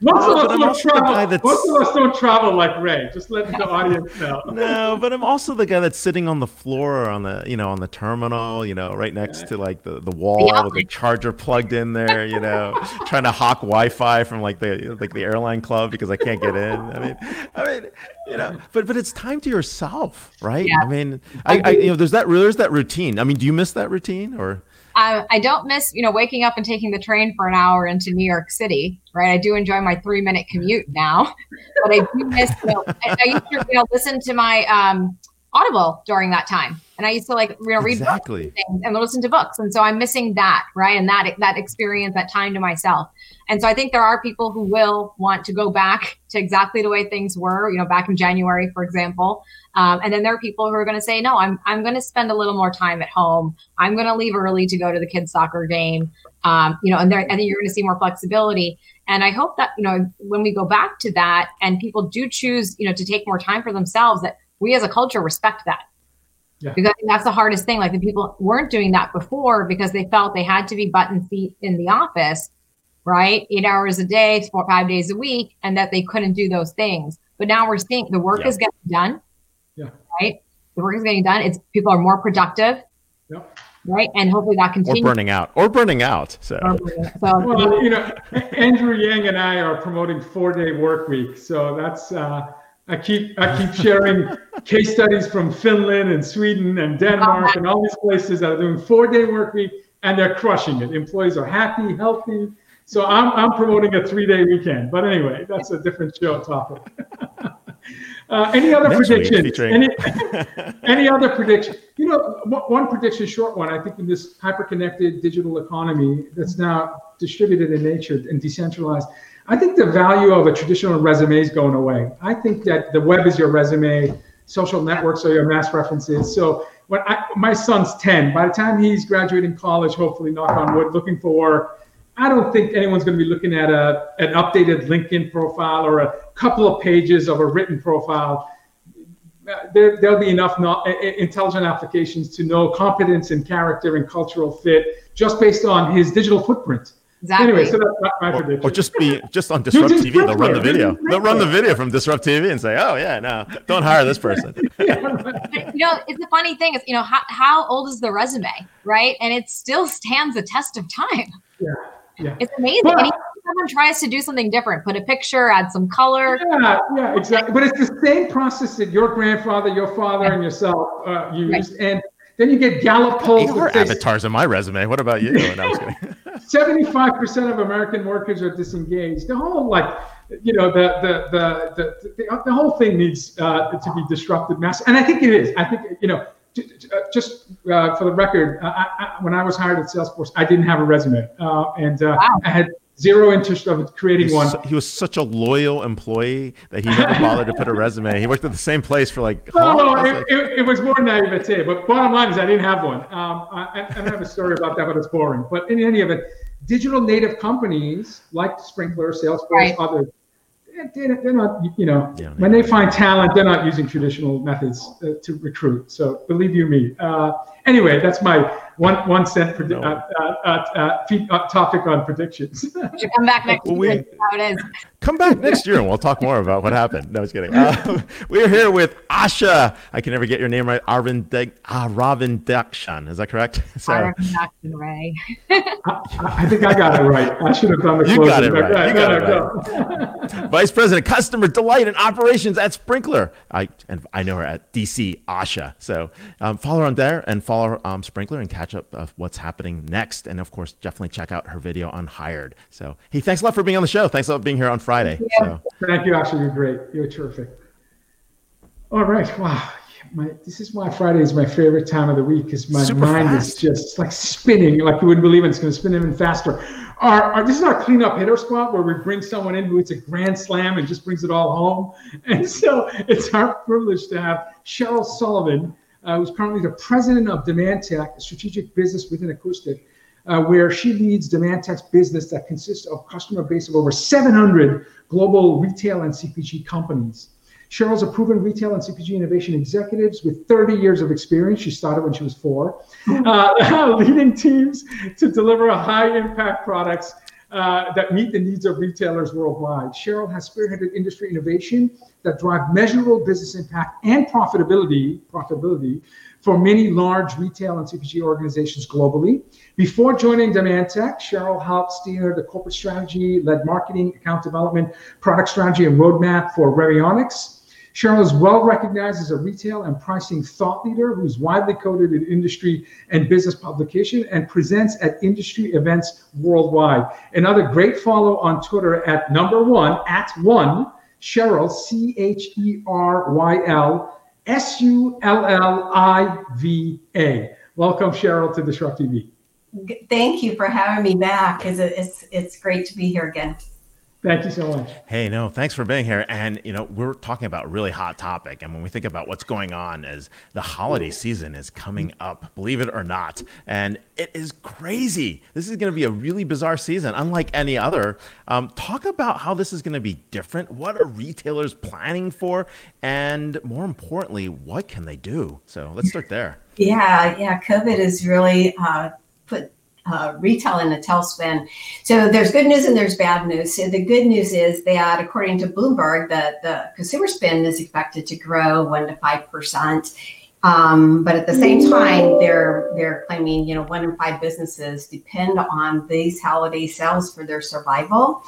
Most, of, us don't travel, most of us don't travel like Ray. Just let the audience know. no, but I'm also the guy that's sitting on the floor on the you know on the terminal, you know, right next yeah. to like the, the wall with the charger plugged in there, you know, trying to hawk Wi-Fi from like the like the airline club because I can't get in. I mean, I mean, you know, but but it's time to yourself, right? Yeah. I mean, I, I you know, there's that there's that routine. I mean, do you miss that routine or? I, I don't miss, you know, waking up and taking the train for an hour into New York City, right? I do enjoy my three minute commute now, but I do miss, you know, I, I used to, you know, listen to my um, Audible during that time. And I used to like, you know, read exactly. books and, and listen to books. And so I'm missing that, right? And that, that experience, that time to myself. And so I think there are people who will want to go back to exactly the way things were, you know, back in January, for example. Um, and then there are people who are going to say, no, I'm, I'm going to spend a little more time at home. I'm going to leave early to go to the kids' soccer game. Um, you know, and, there, and then you're going to see more flexibility. And I hope that, you know, when we go back to that and people do choose, you know, to take more time for themselves, that we as a culture respect that. Yeah. Because that's the hardest thing. Like the people weren't doing that before because they felt they had to be button seat in the office, right? Eight hours a day, four, five days a week, and that they couldn't do those things. But now we're seeing the work Yeah. is getting done. Yeah. Right. The work is getting done. It's people are more productive. Yep. Right. And hopefully that continues. Or burning out. Or burning out. So So Well, you know, Andrew Yang and I are promoting four-day work week, so that's. Uh, I keep I keep sharing case studies from Finland and Sweden and Denmark and all these places that are doing four-day work week, and they're crushing it. Employees are happy, healthy. So I'm I'm promoting a three-day weekend. But anyway, that's a different show topic. uh, any other Next week, predictions? Any, any other prediction? You know, one one prediction, short one. I think in this hyper-connected digital economy that's now distributed in nature and decentralized, I think the value of a traditional resume is going away. I think that the web is your resume, social networks are your mass references. So when I, my son's 10, by the time he's graduating college, hopefully, knock on wood, looking for work, I don't think anyone's going to be looking at a an updated LinkedIn profile or a couple of pages of a written profile. There, there'll be enough intelligent applications to know competence and character and cultural fit just based on his digital footprint. Exactly. Anyway, so that's my, my or, prediction. or just be just on Disrupt just TV. They'll run the video. They'll run the video from Disrupt TV and say, "Oh yeah, no, don't hire this person." you know, it's the funny thing is, you know, how, how old is the resume, right? And it still stands the test of time. Yeah, yeah. It's amazing. Well- and someone tries to do something different, put a picture, add some color. Yeah, yeah, exactly. But it's the same process that your grandfather, your father, and yourself uh, used, and then you get Gallup polls There are avatars in my resume. What about you? No, I was kidding. seventy-five percent of American workers are disengaged. The whole like, you know, the the the the, the, the whole thing needs uh, to be disrupted, mass. And I think it is. I think you know, j- j- uh, just uh, for the record, I, I, when I was hired at Salesforce, I didn't have a resume, uh, and uh, Wow. I had zero interest of creating He's one. su- he was such a loyal employee that he never bothered to put a resume. He worked at the same place for like. No, no, I was it, like, it, it was more naivete. But bottom line is, I didn't have one. Um, I, I don't have a story about that, but it's boring. But in any event, digital native companies like Sprinklr, Salesforce, Right. others, they're, they're not, you know, Yeah, when they find talent, they're not using traditional methods uh, to recruit. So believe you me. Uh, anyway, that's my one one cent predi- No. uh, uh, uh, uh, uh, topic on predictions. You come back next Well, week we- how it is. Come back next year and we'll talk more about what happened. No, I was kidding. Uh, we're here with Asha. I can never get your name right. Arvind De- uh, Ravin Dakshan. Is that correct? So, Aaron Jackson Ray. I, I think I got it right. I should have done the You got it but right. You got no, it no. Vice President, Customer Delight and Operations at Sprinklr. I and I know her at DC Asha. So um, follow her on there and follow um, Sprinklr and catch up of what's happening next. And of course, definitely check out her video on Hired. So hey, thanks a lot for being on the show. Thanks a lot for being here on Friday. So Thank you, Ashley. You're great. You're terrific. All right. Wow. My, this is why Friday is my favorite time of the week because my Super mind fast. is just like spinning like you wouldn't believe it. It's going to spin even faster. Our, our, this is our cleanup hitter squad where we bring someone in who hits a grand slam and just brings it all home. And so it's our privilege to have Cheryl Sullivan, uh, who's currently the president of DemandTec, a strategic business within Acoustic uh, where she leads DemandTec's business that consists of customer base of over 700 global retail and CPG companies. Cheryl's a proven retail and CPG innovation executives with 30 years of experience. She started when she was four, uh, leading teams to deliver high impact products uh, that meet the needs of retailers worldwide. Cheryl has spearheaded industry innovation that drive measurable business impact and profitability, profitability for many large retail and CPG organizations globally. Before joining DemandTec, Cheryl helped steer the corporate strategy, led marketing, account development, product strategy, and roadmap for Revionics. Cheryl is well recognized as a retail and pricing thought leader who's widely quoted in industry and business publication and presents at industry events worldwide. Another great follow on Twitter at number one, at one, Cheryl, C H E R Y L S U L L I V A. Welcome, Cheryl, to Disrupt TV. Thank you for having me back. It's, it's, it's great to be here again. Thank you so much. Hey, no, thanks for being here. And you know, we're talking about a really hot topic. And when we think about what's going on, as the holiday season is coming up, believe it or not, and it is crazy. This is going to be a really bizarre season, unlike any other. Um, talk about how this is going to be different. What are retailers planning for, and more importantly, what can they do? So let's start there. Yeah, yeah. COVID has really uh, put uh, retail in a tailspin. So there's good news and there's bad news. So the good news is that according to Bloomberg, the, the consumer spend is expected to grow one to five percent. Um, but at the same time, they're they're claiming you know one in five businesses depend on these holiday sales for their survival.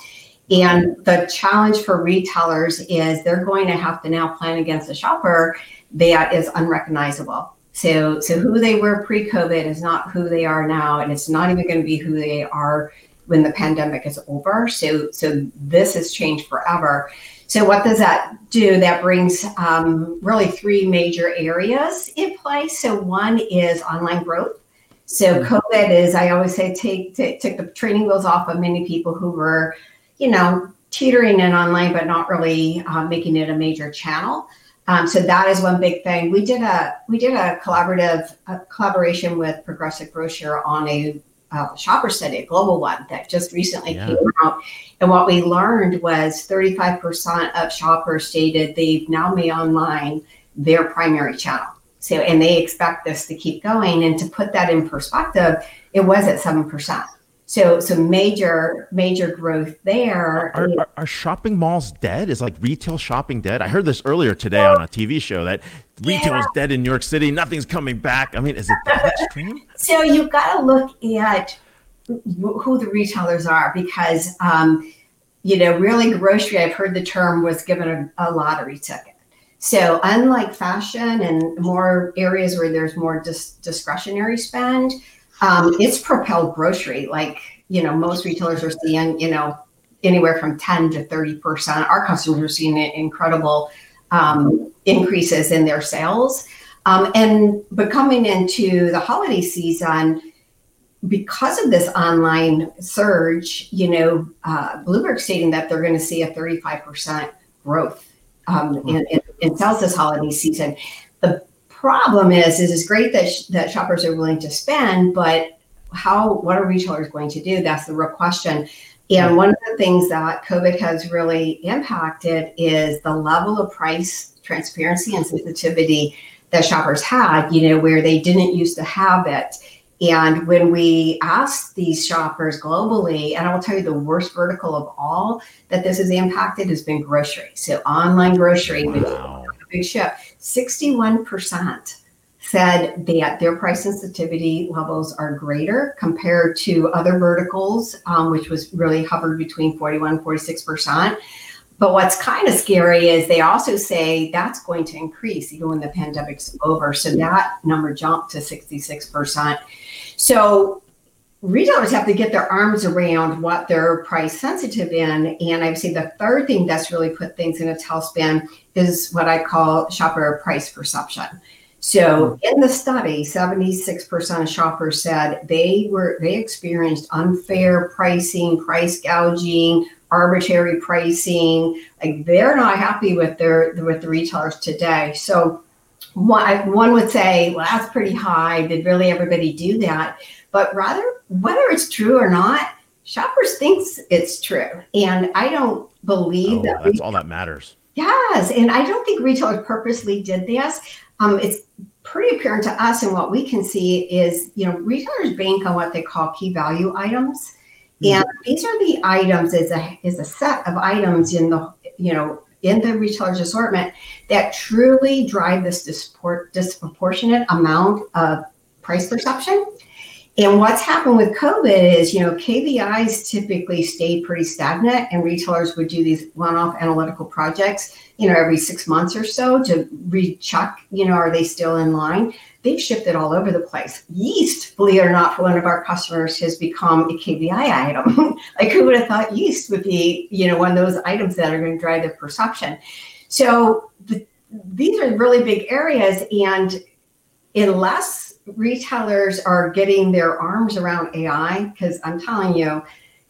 And the challenge for retailers is they're going to have to now plan against a shopper that is unrecognizable. So, so who they were pre-COVID is not who they are now, and it's not even going to be who they are when the pandemic is over. So, so this has changed forever. So, what does that do? That brings um, really three major areas in place. So, one is online growth. So, COVID is, I always say, take, take took the training wheels off of many people who were, you know, teetering in online, but not really uh, making it a major channel. Um, so that is one big thing. We did a we did a collaborative a collaboration with Progressive Grocer on a uh, shopper study, a global one that just recently yeah. came out. And what we learned was 35% of shoppers stated they've now made online their primary channel. So, and they expect this to keep going. And to put that in perspective, it was at 7%. So, so major, major growth there. Are, are, are, shopping malls dead? Is like retail shopping dead? I heard this earlier today on a TV show that retail yeah. is dead in New York City. Nothing's coming back. I mean, is it that extreme? So you've got to look at who the retailers are because, um, you know, really grocery. I've heard the term was given a, a lottery ticket. So unlike fashion and more areas where there's more dis- discretionary spend um, it's propelled grocery. Like, you know, most retailers are seeing, you know, anywhere from 10 to 30%. Our customers are seeing incredible um, increases in their sales. Um, and but coming into the holiday season, because of this online surge, you know, uh, Bloomberg stating that they're going to see a 35% growth um, in, in, in, sales this holiday season. The problem is, is it's great that sh- that shoppers are willing to spend, but how what are retailers going to do? That's the real question. And one of the things that COVID has really impacted is the level of price transparency and sensitivity that shoppers had, you know, where they didn't used to have it. And when we asked these shoppers globally, and I will tell you the worst vertical of all that this has impacted has been grocery. So online grocery, wow. big shift. 61% said that their price sensitivity levels are greater compared to other verticals, um, which was really hovered between 41 and 46%. But what's kind of scary is they also say that's going to increase even when the pandemic's over. So that number jumped to 66%. So retailers have to get their arms around what they're price sensitive in. And I would say the third thing that's really put things in a tailspin is what I call shopper price perception. So mm-hmm. in the study, 76% of shoppers said they were they experienced unfair pricing, price gouging, arbitrary pricing. Like they're not happy with their with the retailers today. So one, one would say, well, that's pretty high. Did really everybody do that? but rather whether it's true or not, shoppers thinks it's true. And I don't believe oh, that that's all that matters. Yes, and I don't think retailers purposely did this. Um, it's pretty apparent to us, and what we can see is, you know, retailers bank on what they call key value items, mm-hmm. and these are the items is a is a set of items in the you know in the retailer's assortment that truly drive this disproportionate amount of price perception. And what's happened with COVID is, you know, KVIs typically stayed pretty stagnant, and retailers would do these one-off analytical projects, you know, every six months or so to recheck, you know, are they still in line? They've shifted all over the place. Yeast, believe it or not, for one of our customers has become a KVI item. like who would have thought yeast would be, you know, one of those items that are going to drive their perception. So the, these are really big areas, and unless retailers are getting their arms around AI because I'm telling you,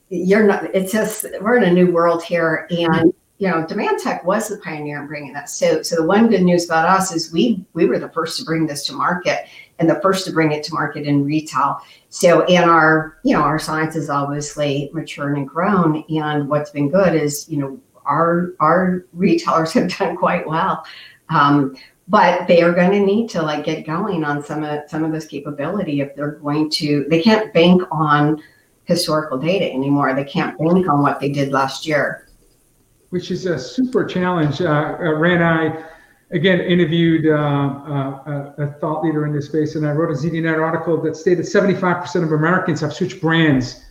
you're not. It's just we're in a new world here, and you know, DemandTec was the pioneer in bringing that. So, so the one good news about us is we we were the first to bring this to market and the first to bring it to market in retail. So, and our you know our science is obviously matured and grown, and what's been good is you know our our retailers have done quite well. Um, but they are going to need to like get going on some of some of this capability if they're going to they can't bank on historical data anymore. They can't bank on what they did last year. Which is a super challenge. Uh, uh, ran i again interviewed uh, uh, a thought leader in this space and i wrote a zdnet article that stated 75% of americans have switched brands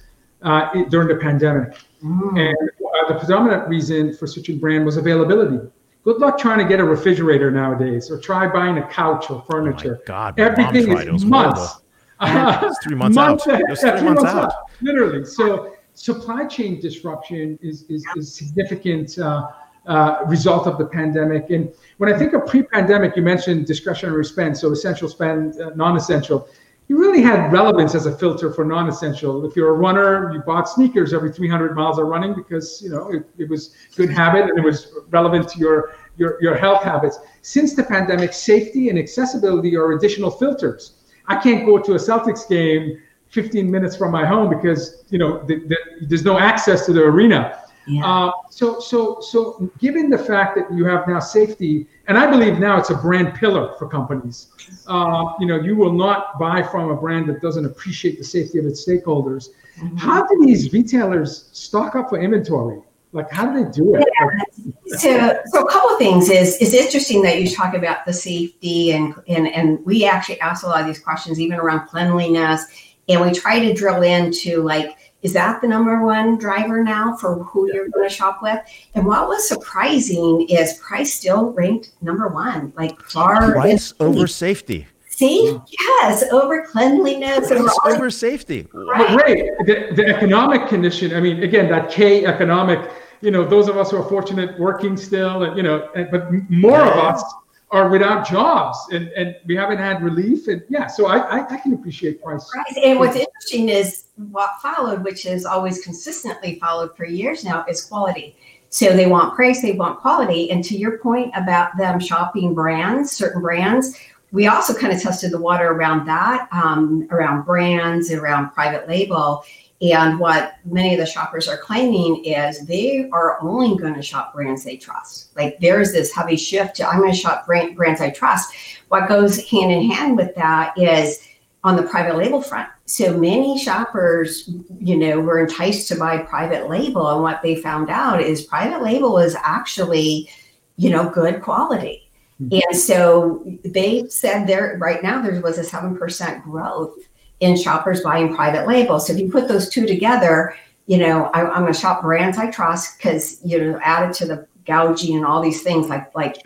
uh, during the pandemic. Mm. and uh, the predominant reason for switching brand was availability Good luck trying to get a refrigerator nowadays, or try buying a couch or furniture. Oh God, everything is months. it's three months, months out. It's three, months, months out. out. Literally. So supply chain disruption is is, is significant uh, uh, result of the pandemic. And when I think of pre-pandemic, you mentioned discretionary spend, so essential spend, uh, non-essential you really had relevance as a filter for non-essential. If you're a runner, you bought sneakers every 300 miles of running because you know it, it was good habit and it was relevant to your, your your health habits. Since the pandemic, safety and accessibility are additional filters. I can't go to a Celtics game 15 minutes from my home because you know the, the, there's no access to the arena. Yeah. Uh, so so so given the fact that you have now safety and I believe now it's a brand pillar for companies. Uh, you know, you will not buy from a brand that doesn't appreciate the safety of its stakeholders. Mm-hmm. How do these retailers stock up for inventory? Like, how do they do it? Yeah. So, so a couple of things is it's interesting that you talk about the safety and and and we actually ask a lot of these questions even around cleanliness, and we try to drill into like is that the number one driver now for who you're going to shop with? And what was surprising is price still ranked number one, like far price over safety. See, yes, over cleanliness price over safety. Right. But Ray, the, the economic condition. I mean, again, that K economic. You know, those of us who are fortunate working still, and you know, and, but more yeah. of us are without jobs and, and we haven't had relief. And yeah, so I, I, I can appreciate price. Right. And what's interesting is what followed, which is always consistently followed for years now, is quality. So they want price, they want quality. And to your point about them shopping brands, certain brands, we also kind of tested the water around that, um, around brands, around private label. And what many of the shoppers are claiming is they are only going to shop brands they trust. Like there's this heavy shift to I'm going to shop brand, brands I trust. What goes hand in hand with that is on the private label front. So many shoppers, you know, were enticed to buy private label. And what they found out is private label is actually, you know, good quality. Mm-hmm. And so they said there right now there was a 7% growth in shoppers buying private label. So if you put those two together, you know, I, am going to shop brands I trust because you know, added to the gouging and all these things, like like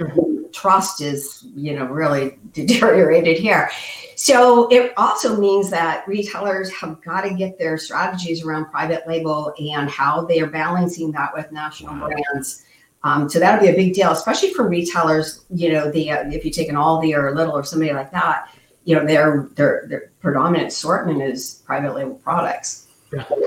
trust is you know really deteriorated here. So it also means that retailers have got to get their strategies around private label and how they are balancing that with national brands. Um, so that'll be a big deal, especially for retailers. You know, the uh, if you take an Aldi or a Lidl or somebody like that, you know their their their predominant assortment is private label products.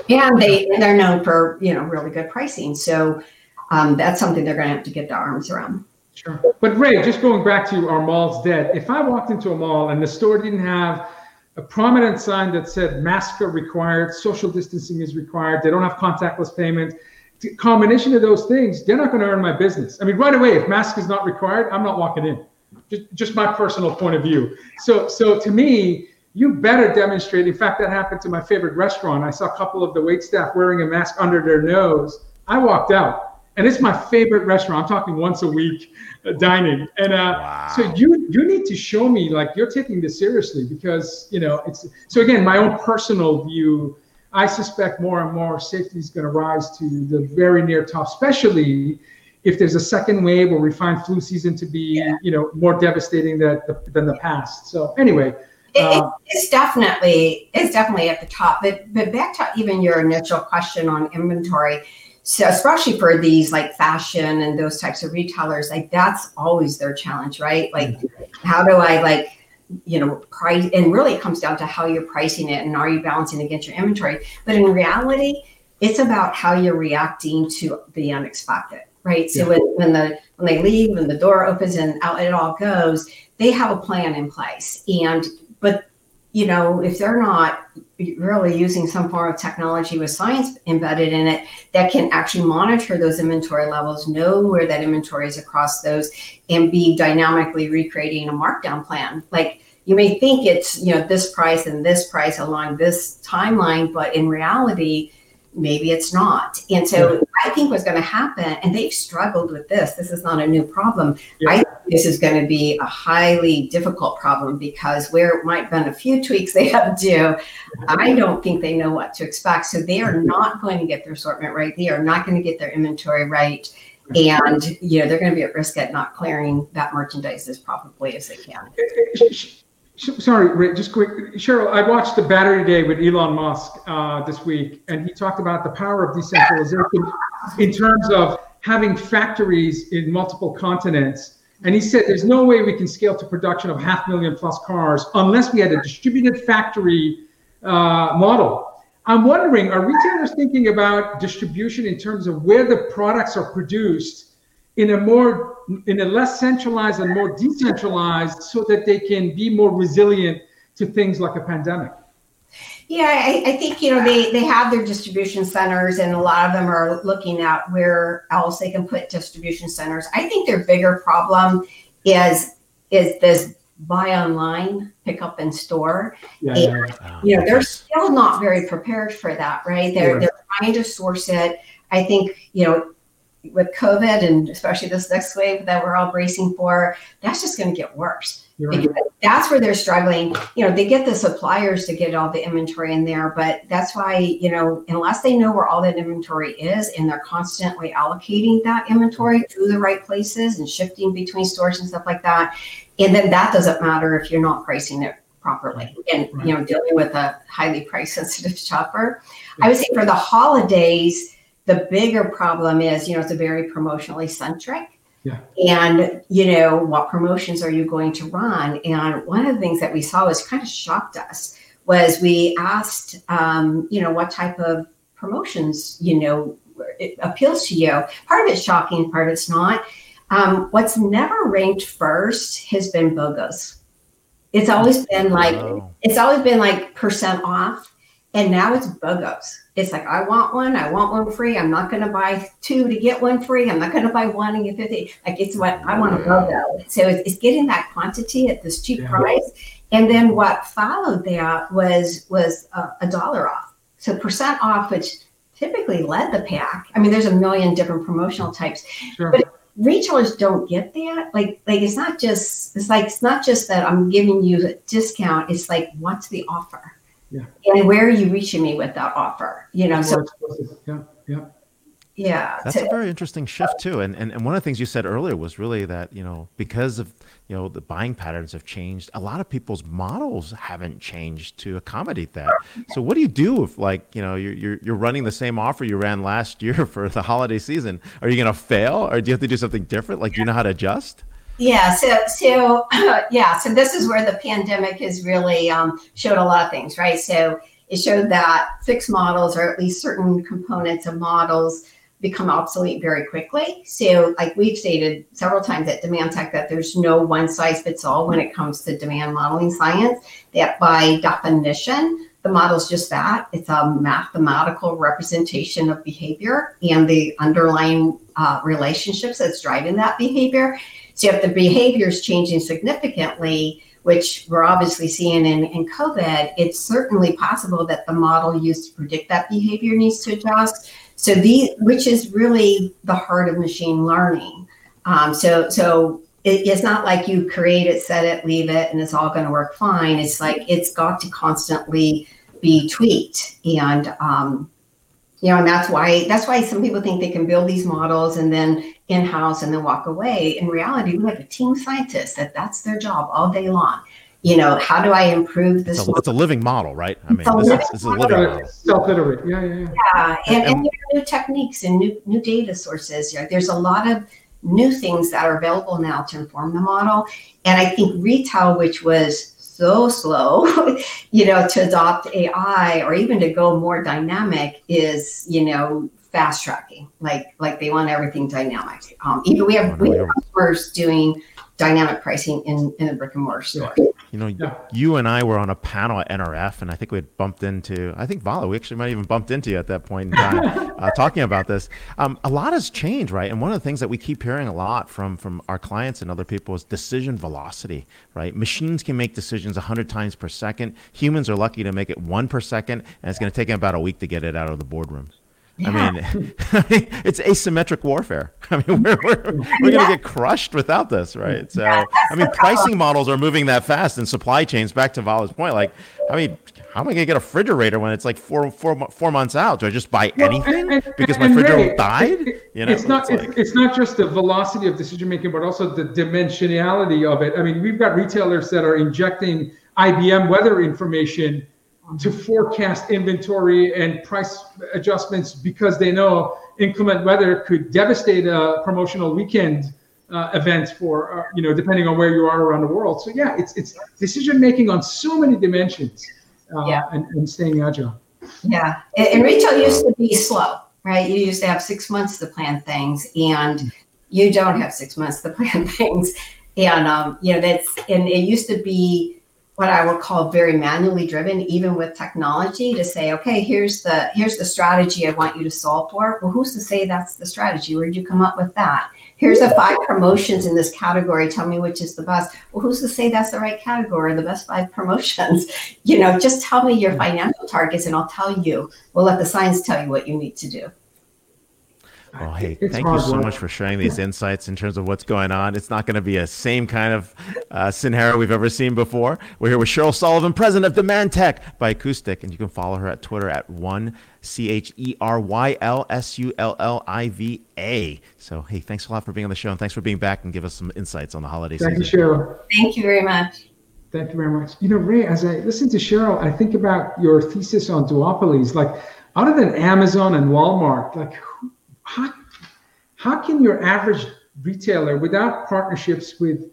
Yeah. and they they're known for you know really good pricing. So um, that's something they're going to have to get their arms around. Sure. But ray just going back to our malls dead if i walked into a mall and the store didn't have a prominent sign that said masks are required social distancing is required they don't have contactless payment the combination of those things they're not going to earn my business. I mean right away if mask is not required i'm not walking in just, just my personal point of view. So, so to me, you better demonstrate. In fact, that happened to my favorite restaurant. I saw a couple of the wait staff wearing a mask under their nose. I walked out, and it's my favorite restaurant. I'm talking once a week uh, dining, and uh, wow. so you you need to show me like you're taking this seriously because you know it's. So again, my own personal view. I suspect more and more safety is going to rise to the very near top, especially if there's a second wave where we find flu season to be yeah. you know more devastating than the, than the past. So anyway it, uh, it's definitely it's definitely at the top. But but back to even your initial question on inventory so especially for these like fashion and those types of retailers like that's always their challenge right? Like mm-hmm. how do i like you know price and really it comes down to how you're pricing it and are you balancing against your inventory? But in reality it's about how you're reacting to the unexpected, right? So yeah. when, when the when they leave and the door opens and out it all goes, they have a plan in place. And but you know, if they're not really using some form of technology with science embedded in it that can actually monitor those inventory levels, know where that inventory is across those, and be dynamically recreating a markdown plan. Like you may think it's you know this price and this price along this timeline, but in reality, maybe it's not. And so I think what's going to happen, and they've struggled with this. This is not a new problem. Yeah. I think this is going to be a highly difficult problem because where it might have been a few tweaks they have to do, I don't think they know what to expect. So they are mm-hmm. not going to get their assortment right. They are not going to get their inventory right. Mm-hmm. And you know they're going to be at risk at not clearing that merchandise as profitably as they can. Sorry, just quick. Cheryl, I watched the Battery Day with Elon Musk uh, this week, and he talked about the power of decentralization in terms of having factories in multiple continents. And he said there's no way we can scale to production of half million plus cars unless we had a distributed factory uh, model. I'm wondering, are retailers thinking about distribution in terms of where the products are produced in a more in a less centralized and more decentralized so that they can be more resilient to things like a pandemic. Yeah I, I, think you know they they have their distribution centers and a lot of them are looking at where else they can put distribution centers. I think their bigger problem is is this buy online pick up in store. Yeah, and, yeah. you know they're still not very prepared for that right? They're yeah. they're trying to source it. I think you know with COVID and especially this next wave that we're all bracing for, that's just going to get worse. Right. That's where they're struggling. You know, they get the suppliers to get all the inventory in there, but that's why, you know, unless they know where all that inventory is and they're constantly allocating that inventory to the right places and shifting between stores and stuff like that. And then that doesn't matter if you're not pricing it properly and, right. you know, dealing with a highly price sensitive shopper. I would say for the holidays, the bigger problem is, you know, it's a very promotionally centric. Yeah. And, you know, what promotions are you going to run? And one of the things that we saw was kind of shocked us was we asked, um, you know, what type of promotions, you know, appeals to you. Part of it's shocking, part of it's not. Um, what's never ranked first has been BOGOs. It's always been like, wow. it's always been like percent off and now it's BOGOs. It's like, I want one, I want one free. I'm not going to buy two to get one free. I'm not going to buy one and get 50. Like, it's what I want a BOGO. Mm. So it's, it's getting that quantity at this cheap yeah. price. And then what followed that was was a, a dollar off. So percent off, which typically led the pack. I mean, there's a million different promotional types, sure. but retailers don't get that. Like, like it's not just it's like it's not just that I'm giving you a discount. It's like, what's the offer? Yeah. And where are you reaching me with that offer? You know, so yeah, yeah. Yeah. That's to, a very interesting shift too. And, and and one of the things you said earlier was really that, you know, because of you know the buying patterns have changed, a lot of people's models haven't changed to accommodate that. So what do you do if like, you know, you're you're, you're running the same offer you ran last year for the holiday season? Are you gonna fail or do you have to do something different? Like do you know how to adjust? Yeah, so so yeah, so this is where the pandemic has really um, showed a lot of things, right? So it showed that fixed models, or at least certain components of models, become obsolete very quickly. So, like we've stated several times at DemandTec, that there's no one size fits all when it comes to demand modeling science. That by definition, the model is just that it's a mathematical representation of behavior and the underlying uh, relationships that's driving that behavior. So if the behavior is changing significantly, which we're obviously seeing in, in COVID, it's certainly possible that the model used to predict that behavior needs to adjust. So the which is really the heart of machine learning. Um, so so it, it's not like you create it, set it, leave it, and it's all going to work fine. It's like it's got to constantly be tweaked and um, you know and that's why that's why some people think they can build these models and then in-house and then walk away in reality we have a team scientist that that's their job all day long. You know how do i improve this it's a, it's a living model right? I mean this is, this is, a living model. self-iterate yeah yeah yeah, yeah. And, and, and, there are new techniques and new new data sources. Yeah, there's a lot of new things that are available now to inform the model. And i think retail which was so slow, you know, to adopt AI or even to go more dynamic is, you know, fast tracking. Like like they want everything dynamic. Um, even we have we have customers doing dynamic pricing in, in the brick and mortar store. You know, yeah. you and I were on a panel at NRF, and I think we had bumped into, I think Vala, we actually might have even bumped into you at that point in time uh, talking about this. Um, a lot has changed, right? And one of the things that we keep hearing a lot from, from our clients and other people is decision velocity, right? Machines can make decisions 100 times per second. Humans are lucky to make it one per second, and it's going to take them about a week to get it out of the boardroom. Yeah. I, mean, it's asymmetric warfare. I mean, we're, we're, we're going to get crushed without this, right? So, yeah, I mean, pricing models are moving that fast and supply chains, back to Vala's point, like, I mean, how am I going to get a refrigerator when it's like four, four, four months out? Do I just buy anything well, and, because my refrigerator Ray, died? You know, it's not, it's, like, it's not just the velocity of decision making, but also the dimensionality of it. I mean, we've got retailers that are injecting IBM weather information to forecast inventory and price adjustments because they know inclement weather could devastate a promotional weekend uh, event for uh, you know depending on where you are around the world. So yeah, it's it's decision making on so many dimensions uh, yeah. and, and staying agile. Yeah, and, retail used to be slow, right? You used to have six months to plan things, and you don't have six months to plan things. And um, you know that's and it used to be what I would call very manually driven, even with technology, to say, okay, here's the here's the strategy I want you to solve for. Well, who's to say that's the strategy? Where did you come up with that? Here's the five promotions in this category. Tell me which is the best. Well, who's to say that's the right category, the best five promotions? You know, just tell me your hmm. financial targets and I'll tell you. We'll let the science tell you what you need to do. Well, hey, it's thank you so work. much for sharing these insights in terms of what's going on. It's not going to be a same kind of uh, Sinhara we've ever seen before. We're here with Cheryl Sullivan, president of DemandTec by Acoustic, and you can follow her at Twitter at one C H E R Y L S U L L I V A. So, hey, thanks a lot for being on the show, and thanks for being back and give us some insights on the holiday thank season. Thank you, Cheryl. Thank you very much. Thank you very much. You know, Ray, as I listen to Cheryl, I think about your thesis on duopolies. Like, other than Amazon and Walmart, like, how how can your average retailer, without partnerships with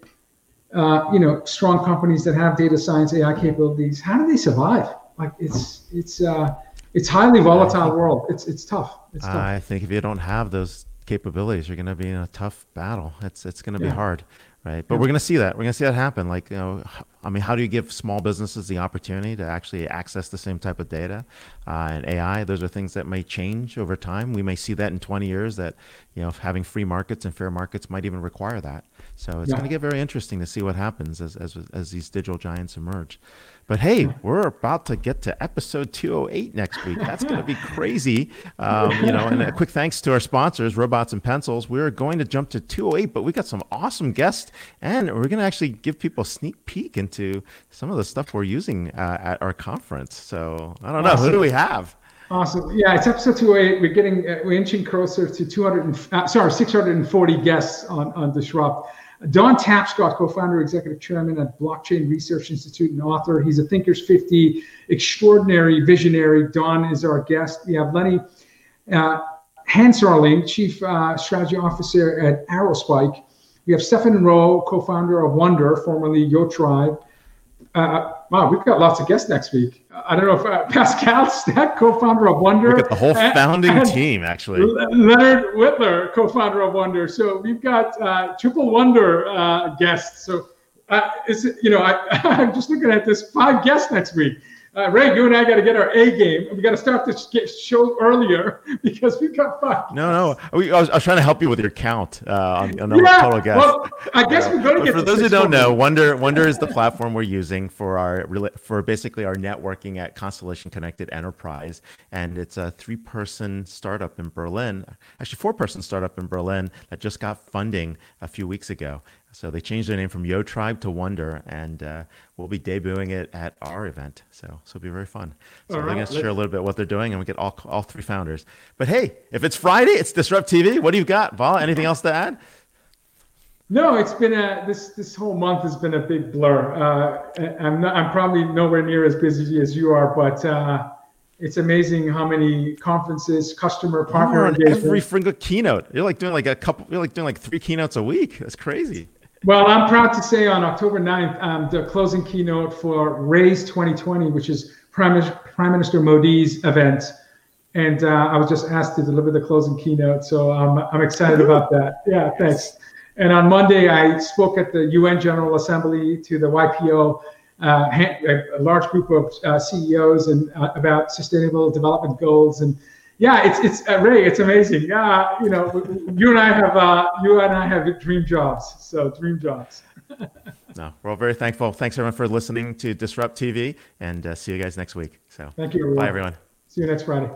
uh, you know strong companies that have data science AI capabilities, how do they survive? Like it's it's uh, it's highly volatile world. It's it's tough. It's tough. I think if you don't have those capabilities, you're going to be in a tough battle. It's it's going to yeah. be hard right? But we're going to see that. We're going to see that happen. Like, you know, I mean, how do you give small businesses the opportunity to actually access the same type of data uh, and AI? Those are things that may change over time. We may see that in 20 years. That you know, having free markets and fair markets might even require that. So it's yeah. going to get very interesting to see what happens as as as these digital giants emerge. But hey, we're about to get to episode 208 next week. That's going to be crazy. Um, you know, and a quick thanks to our sponsors, Robots and Pencils. We're going to jump to 208, but we got some awesome guests, and we're going to actually give people a sneak peek into some of the stuff we're using uh, at our conference. So I don't know, awesome. who do we have? Awesome. Yeah, it's episode 208. We're getting, uh, we're inching closer to 200, and, uh, sorry, 640 guests on, on Disrupt. Don Tapscott, co-founder, executive chairman at Blockchain Research Institute and author. He's a Thinkers 50 extraordinary visionary. Don is our guest. We have Lenny uh, Hensarling, chief uh, strategy officer at Aerospike. We have Stefan Rowe, co-founder of Wonder, formerly YoTribe. Uh, wow, we've got lots of guests next week. I don't know if uh, Pascal Stech, co-founder of Wonder. Look at the whole founding and, team, actually. Leonard Witteler, co-founder of Wonder. So we've got uh, triple Wonder uh, guests. So uh, is it, you know, I, I'm just looking at this five guests next week uh, Ray, you and I got to get our A game. We got to start this show earlier because we got five. No, no. We, I, was, I was trying to help you with your count uh, on, on yeah, total guess. Well, I guess we're going to get. For those who don't know, Wonder Wonder is the platform we're using for our for basically our networking at Constellation Connected Enterprise, and it's a three-person startup in Berlin, actually four-person startup in Berlin that just got funding a few weeks ago. So they changed their name from Yo Tribe to Wonder, and uh, we'll be debuting it at our event. So, so it'll be very fun. So we're going to share a little bit what they're doing, and we get all all three founders. But hey, if it's Friday, it's Disrupt TV. What do you got, Vala? Anything else to add? No, it's been a this this whole month has been a big blur. Uh, I'm not. I'm probably nowhere near as busy as you are, but. Uh, it's amazing how many conferences, customer partner You're on every single keynote. You're like doing like a couple. You're like doing like three keynotes a week. That's crazy. Well, I'm proud to say on October 9th, um, the closing keynote for Raise 2020, which is Prime, Prime Minister Modi's event. And uh, I was just asked to deliver the closing keynote. So um, I'm excited about that. Yeah, thanks. And on Monday, I spoke at the UN General Assembly to the YPO, uh, a large group of uh, CEOs, and uh, about sustainable development goals. And yeah, it's it's uh, Ray, it's amazing. Yeah, you know, you and I have uh, you and I have dream jobs. So dream jobs. no, we're all very thankful. Thanks everyone for listening to Disrupt TV, and uh, see you guys next week. So thank you. Everyone. Bye everyone. See you next Friday.